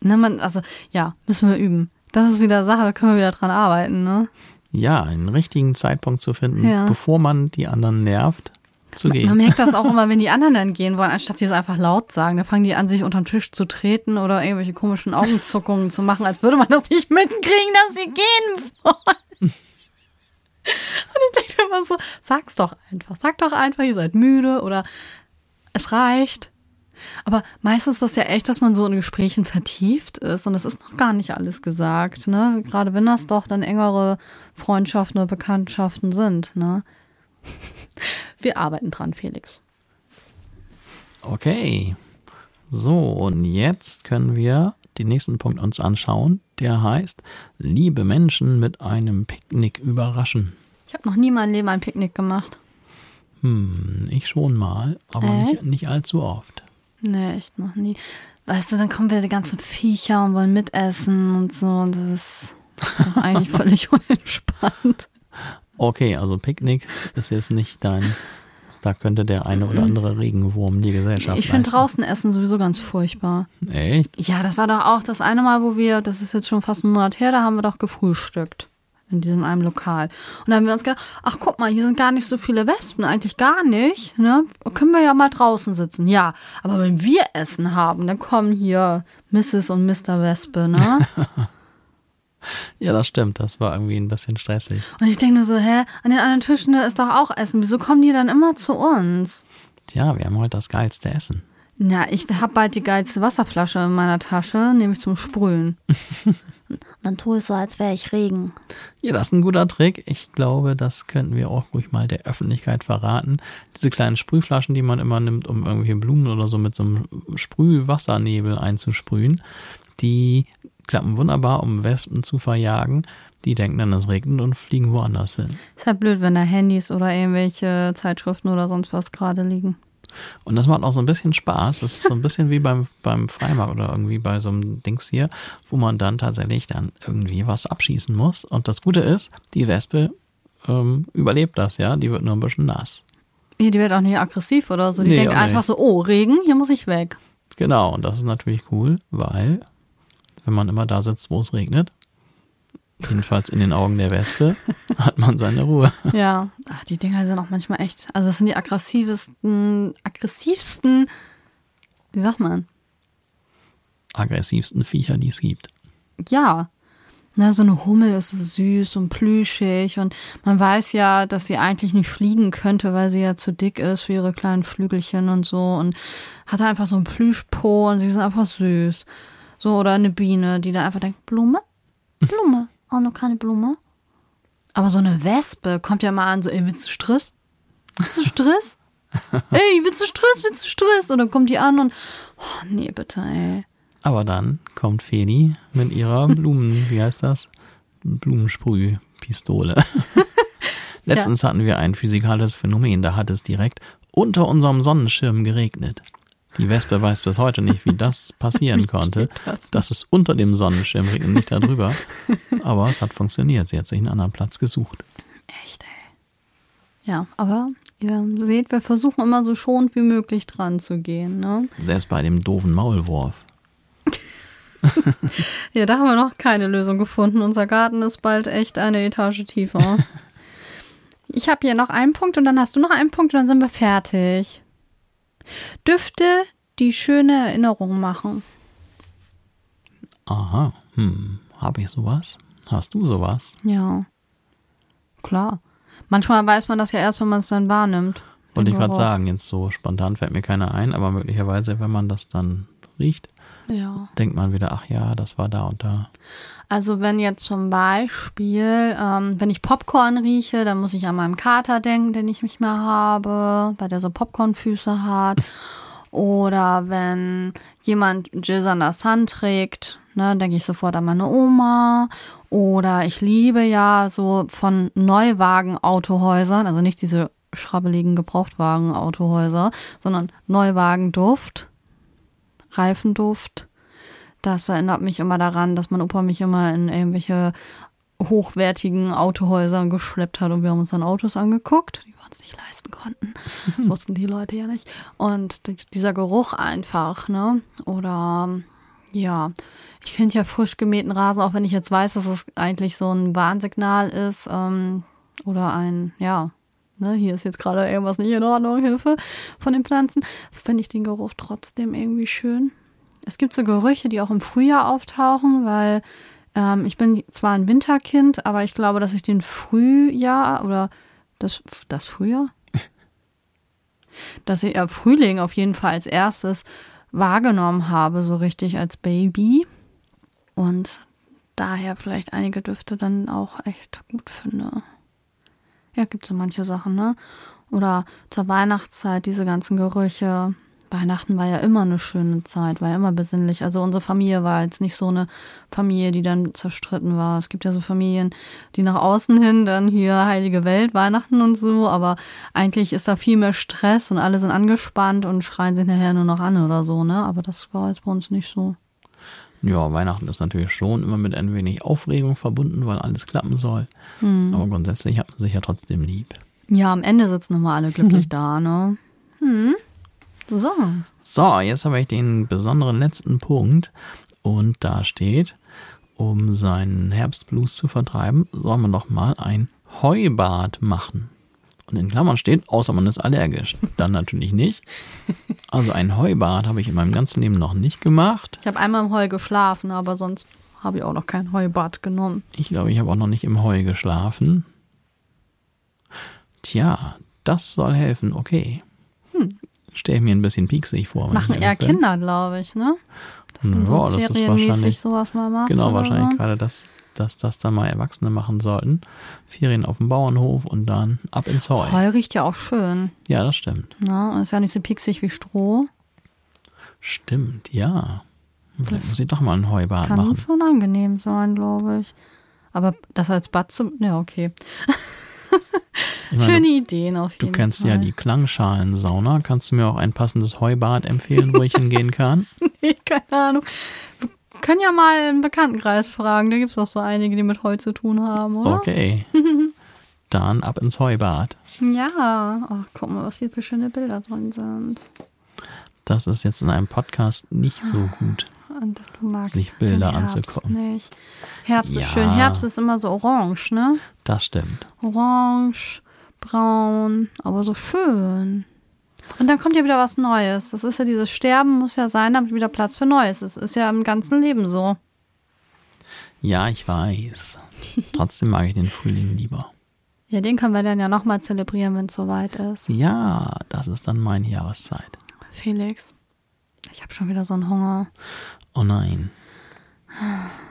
Ne, man, also, ja, müssen wir üben. Das ist wieder Sache, da können wir wieder dran arbeiten, ne? Ja, einen richtigen Zeitpunkt zu finden, Ja. bevor man die anderen nervt, zu Man gehen. merkt das auch immer, wenn die anderen dann gehen wollen, anstatt die es einfach laut sagen. Da fangen die an, sich unterm Tisch zu treten oder irgendwelche komischen Augenzuckungen zu machen, als würde man das nicht mitkriegen, dass sie gehen wollen. Und ich denke immer so, sag's doch einfach. Sag doch einfach, ihr seid müde oder es reicht. Aber meistens ist das ja echt, dass man so in Gesprächen vertieft ist und es ist noch gar nicht alles gesagt, ne? Gerade wenn das doch dann engere Freundschaften oder Bekanntschaften sind, ne? Wir arbeiten dran, Felix. Okay. So, und jetzt können wir den nächsten Punkt uns anschauen. Der heißt, liebe Menschen mit einem Picknick überraschen. Ich habe noch nie in meinem Leben ein Picknick gemacht. Hm, ich schon mal, aber nicht, nicht allzu oft. Nee, echt noch nie. Weißt du, dann kommen wieder die ganzen Viecher und wollen mitessen und so. Und das ist eigentlich völlig unentspannt. Okay, also Picknick ist jetzt nicht dein. Da könnte der eine oder andere Regenwurm die Gesellschaft Ich finde draußen essen sowieso ganz furchtbar. Echt? Ja, das war doch auch das eine Mal, wo wir, das ist jetzt schon fast einen Monat her, da haben wir doch gefrühstückt. In diesem einem Lokal. Und da haben wir uns gedacht, ach guck mal, hier sind gar nicht so viele Wespen, eigentlich gar nicht. Ne? Können wir ja mal draußen sitzen. Ja, aber wenn wir Essen haben, dann kommen hier Mrs. und Mr. Wespe, ne? Ja, das stimmt. Das war irgendwie ein bisschen stressig. Und ich denke nur so, hä, an den anderen Tischen ist doch auch Essen. Wieso kommen die dann immer zu uns? Tja, wir haben heute das geilste Essen. Na, ich hab bald die geilste Wasserflasche in meiner Tasche, nämlich zum Sprühen. dann tue ich so, als wäre ich Regen. Ja, das ist ein guter Trick. Ich glaube, das könnten wir auch ruhig mal der Öffentlichkeit verraten. Diese kleinen Sprühflaschen, die man immer nimmt, um irgendwelche Blumen oder so mit so einem Sprühwassernebel einzusprühen, die klappen wunderbar, um Wespen zu verjagen. Die denken dann, es regnet und fliegen woanders hin. Ist halt blöd, wenn da Handys oder irgendwelche Zeitschriften oder sonst was gerade liegen. Und das macht auch so ein bisschen Spaß. Das ist so ein bisschen wie beim, beim Freimarkt oder irgendwie bei so einem Dings hier, wo man dann tatsächlich dann irgendwie was abschießen muss. Und das Gute ist, die Wespe ähm, überlebt das, ja. Die wird nur ein bisschen nass. Ja, die wird auch nicht aggressiv oder so. Die Nee, denkt einfach nicht. so, oh, Regen, hier muss ich weg. Genau, und das ist natürlich cool, weil wenn man immer da sitzt, wo es regnet, jedenfalls in den Augen der Wespe, hat man seine Ruhe. Ja, Ach, die Dinger sind auch manchmal echt, also das sind die aggressivsten, aggressivsten, wie sagt man? Aggressivsten Viecher, die es gibt. Ja. Na, so eine Hummel ist so süß und plüschig und man weiß ja, dass sie eigentlich nicht fliegen könnte, weil sie ja zu dick ist für ihre kleinen Flügelchen und so und hat einfach so einen Plüschpo und sie sind einfach süß. So, oder eine Biene, die da einfach denkt, Blume? Blume. Auch noch keine Blume. Aber so eine Wespe kommt ja mal an, so, ey, willst du Stress? Willst du Stress? ey, willst du Stress? Willst du Stress? Und dann kommt die an und, oh, nee, bitte, ey. Aber dann kommt Feli mit ihrer Blumen, wie heißt das? Blumensprühpistole. Letztens hatten wir ein physikalisches Phänomen, da hat es direkt unter unserem Sonnenschirm geregnet. Die Wespe weiß bis heute nicht, wie das passieren konnte, das? dass es unter dem Sonnenschirm regnet, nicht darüber. Aber es hat funktioniert. Sie hat sich einen anderen Platz gesucht. Echt, ey. Ja, aber ihr seht, wir versuchen immer so schonend wie möglich dran zu gehen, ne? Selbst bei dem doofen Maulwurf. Ja, da haben wir noch keine Lösung gefunden. Unser Garten ist bald echt eine Etage tiefer. ich habe hier noch einen Punkt und dann hast du noch einen Punkt und dann sind wir fertig. Düfte, die schöne Erinnerungen machen. Aha, hm, habe ich sowas? Hast du sowas? Ja. Klar. Manchmal weiß man das ja erst, wenn man es dann wahrnimmt. Wollte ich gerade sagen, jetzt so spontan fällt mir keiner ein, aber möglicherweise, wenn man das dann riecht, Ja. denkt man wieder, ach ja, das war da und da. Also wenn jetzt zum Beispiel, ähm, wenn ich Popcorn rieche, dann muss ich an meinen Kater denken, den ich nicht mehr habe, weil der so Popcornfüße hat. Oder wenn jemand Jill an der Sun trägt, ne, denke ich sofort an meine Oma. Oder ich liebe ja so von Neuwagen-Autohäusern, also nicht diese schrabbeligen Gebrauchtwagen-Autohäuser, sondern Neuwagenduft, Reifenduft. Das erinnert mich immer daran, dass mein Opa mich immer in irgendwelche hochwertigen Autohäusern geschleppt hat und wir haben uns dann Autos angeguckt, die wir uns nicht leisten konnten. Wussten die Leute ja nicht. Und dieser Geruch einfach, ne? Oder ja, ich finde ja frisch gemähten Rasen, auch wenn ich jetzt weiß, dass das eigentlich so ein Warnsignal ist, ähm, oder ein, ja, ne, hier ist jetzt gerade irgendwas nicht in Ordnung, Hilfe von den Pflanzen, finde ich den Geruch trotzdem irgendwie schön. Es gibt so Gerüche, die auch im Frühjahr auftauchen, weil ähm, ich bin zwar ein Winterkind, aber ich glaube, dass ich den Frühjahr oder das, das Frühjahr? dass ich äh, Frühling auf jeden Fall als erstes wahrgenommen habe, so richtig als Baby. Und daher vielleicht einige Düfte dann auch echt gut finde. Ja, gibt so manche Sachen, ne? Oder zur Weihnachtszeit diese ganzen Gerüche. Weihnachten war ja immer eine schöne Zeit, war ja immer besinnlich. Also unsere Familie war jetzt nicht so eine Familie, die dann zerstritten war. Es gibt ja so Familien, die nach außen hin dann hier heilige Welt, Weihnachten und so, aber eigentlich ist da viel mehr Stress und alle sind angespannt und schreien sich nachher nur noch an oder so, ne? Aber das war jetzt bei uns nicht so. Ja, Weihnachten ist natürlich schon immer mit ein wenig Aufregung verbunden, weil alles klappen soll. Hm. Aber grundsätzlich hat man sich ja trotzdem lieb. Ja, am Ende sitzen immer alle glücklich da, ne? Hm. So. So, jetzt habe ich den besonderen letzten Punkt und da steht, um seinen Herbstblues zu vertreiben, soll man doch mal ein Heubad machen. Und in Klammern steht, außer man ist allergisch. Dann natürlich nicht. Also ein Heubad habe ich in meinem ganzen Leben noch nicht gemacht. Ich habe einmal im Heu geschlafen, aber sonst habe ich auch noch kein Heubad genommen. Ich glaube, ich habe auch noch nicht im Heu geschlafen. Tja, das soll helfen, okay. Hm. Stelle ich mir ein bisschen pieksig vor. Machen eher. Kinder, glaube ich, ne? man Ja, das ist wahrscheinlich, sowas mal macht. genau, wahrscheinlich so. gerade das, dass das dann mal Erwachsene machen sollten. Ferien auf dem Bauernhof und dann ab ins Heu. Heu riecht ja auch schön. Ja, das stimmt. Ne? Und ist ja nicht so pieksig wie Stroh. Stimmt, ja. Vielleicht muss ich doch mal ein Heubad Kann machen. schon angenehm sein, glaube ich. Aber das als Bad zu. Ja, okay. Meine, Schöne Ideen auf du jeden kennst Fall. ja die Klangschalensauna. Kannst du mir auch ein passendes Heubad empfehlen, wo ich hingehen kann? Nee, keine Ahnung. Können ja mal im Bekanntenkreis fragen. Da gibt es doch so einige, die mit Heu zu tun haben, oder? Okay. Dann ab ins Heubad. Ja. Ach, guck mal, was hier für schöne Bilder drin sind. Das ist jetzt in einem Podcast nicht so gut. Und du magst Sich Bilder den Herbst anzugucken. nicht. Herbst Ja. ist schön. Herbst ist immer so orange, ne? Das stimmt. Orange, braun, aber so schön. Und dann kommt ja wieder was Neues. Das ist ja dieses Sterben muss ja sein, damit wieder Platz für Neues ist. Ist ja im ganzen Leben so. Ja, ich weiß. Trotzdem mag ich den Frühling lieber. Ja, den können wir dann ja nochmal zelebrieren, wenn es soweit ist. Ja, das ist dann meine Jahreszeit. Felix, ich habe schon wieder so einen Hunger. Oh nein.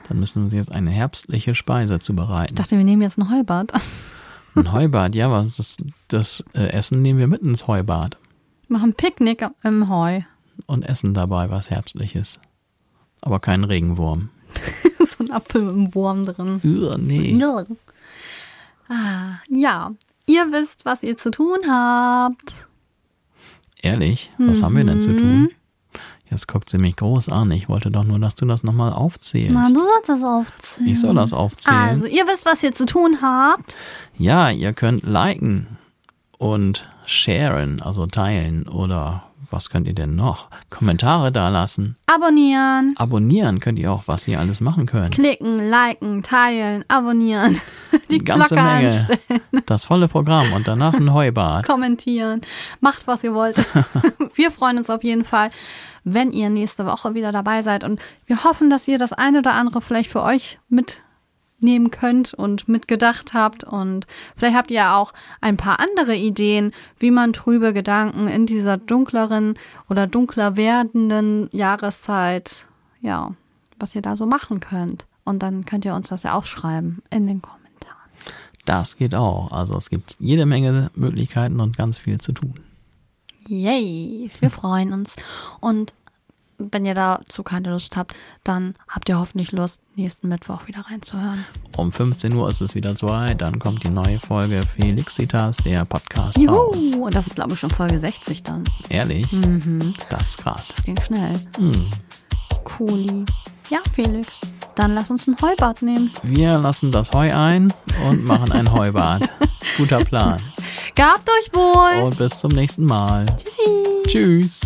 Dann müssen wir uns jetzt eine herbstliche Speise Ich zubereiten. dachte, wir nehmen jetzt ein Heubad. Ein Heubad, ja, aber das, das äh, Essen nehmen wir mit ins Heubad. Machen Picknick im Heu. Und essen dabei was Herbstliches. Aber keinen Regenwurm. so ein Apfel mit einem Wurm drin. Uah, nee. Ja. Ah, ja, ihr wisst, was ihr zu tun habt. Ehrlich, was haben wir denn zu tun? Jetzt guckt sie mich groß an. Ich wollte doch nur, dass du das nochmal aufzählst. Na, du sollst das aufzählen. ich soll das aufzählen. Also, ihr wisst, was ihr zu tun habt. Ja, ihr könnt liken und sharen, also teilen oder was könnt ihr denn noch? Kommentare dalassen. Abonnieren, Abonnieren könnt ihr auch, was ihr alles machen könnt. klicken, liken, teilen, abonnieren. Die Ganze Glocke Menge. anstellen, Das volle Programm und danach ein Heubad. kommentieren. Macht, was ihr wollt. wir freuen uns auf jeden Fall, wenn ihr nächste Woche wieder dabei seid. Und wir hoffen, dass ihr das eine oder andere vielleicht für euch mitnehmen könnt und mitgedacht habt. Und vielleicht habt ihr auch ein paar andere Ideen, wie man trübe Gedanken in dieser dunkleren oder dunkler werdenden Jahreszeit, ja, was ihr da so machen könnt. Und dann könnt ihr uns das ja auch schreiben in den Kommentaren. Das geht auch. Also es gibt jede Menge Möglichkeiten und ganz viel zu tun. Yay, wir freuen uns. Und wenn ihr dazu keine Lust habt, dann habt ihr hoffentlich Lust, nächsten Mittwoch wieder reinzuhören. Um 15 Uhr ist es wieder zwei, dann kommt die neue Folge Felixitas, der Podcast. raus. Juhu! Und das ist, glaube ich, schon Folge 60 dann. Ehrlich? Das ist krass. Ging schnell. Hm. Cooli. Ja, Felix. Dann lass uns ein Heubad nehmen. Wir lassen das Heu ein und machen ein Heubad. Guter Plan. Gabt euch wohl. Und bis zum nächsten Mal. Tschüssi. Tschüss.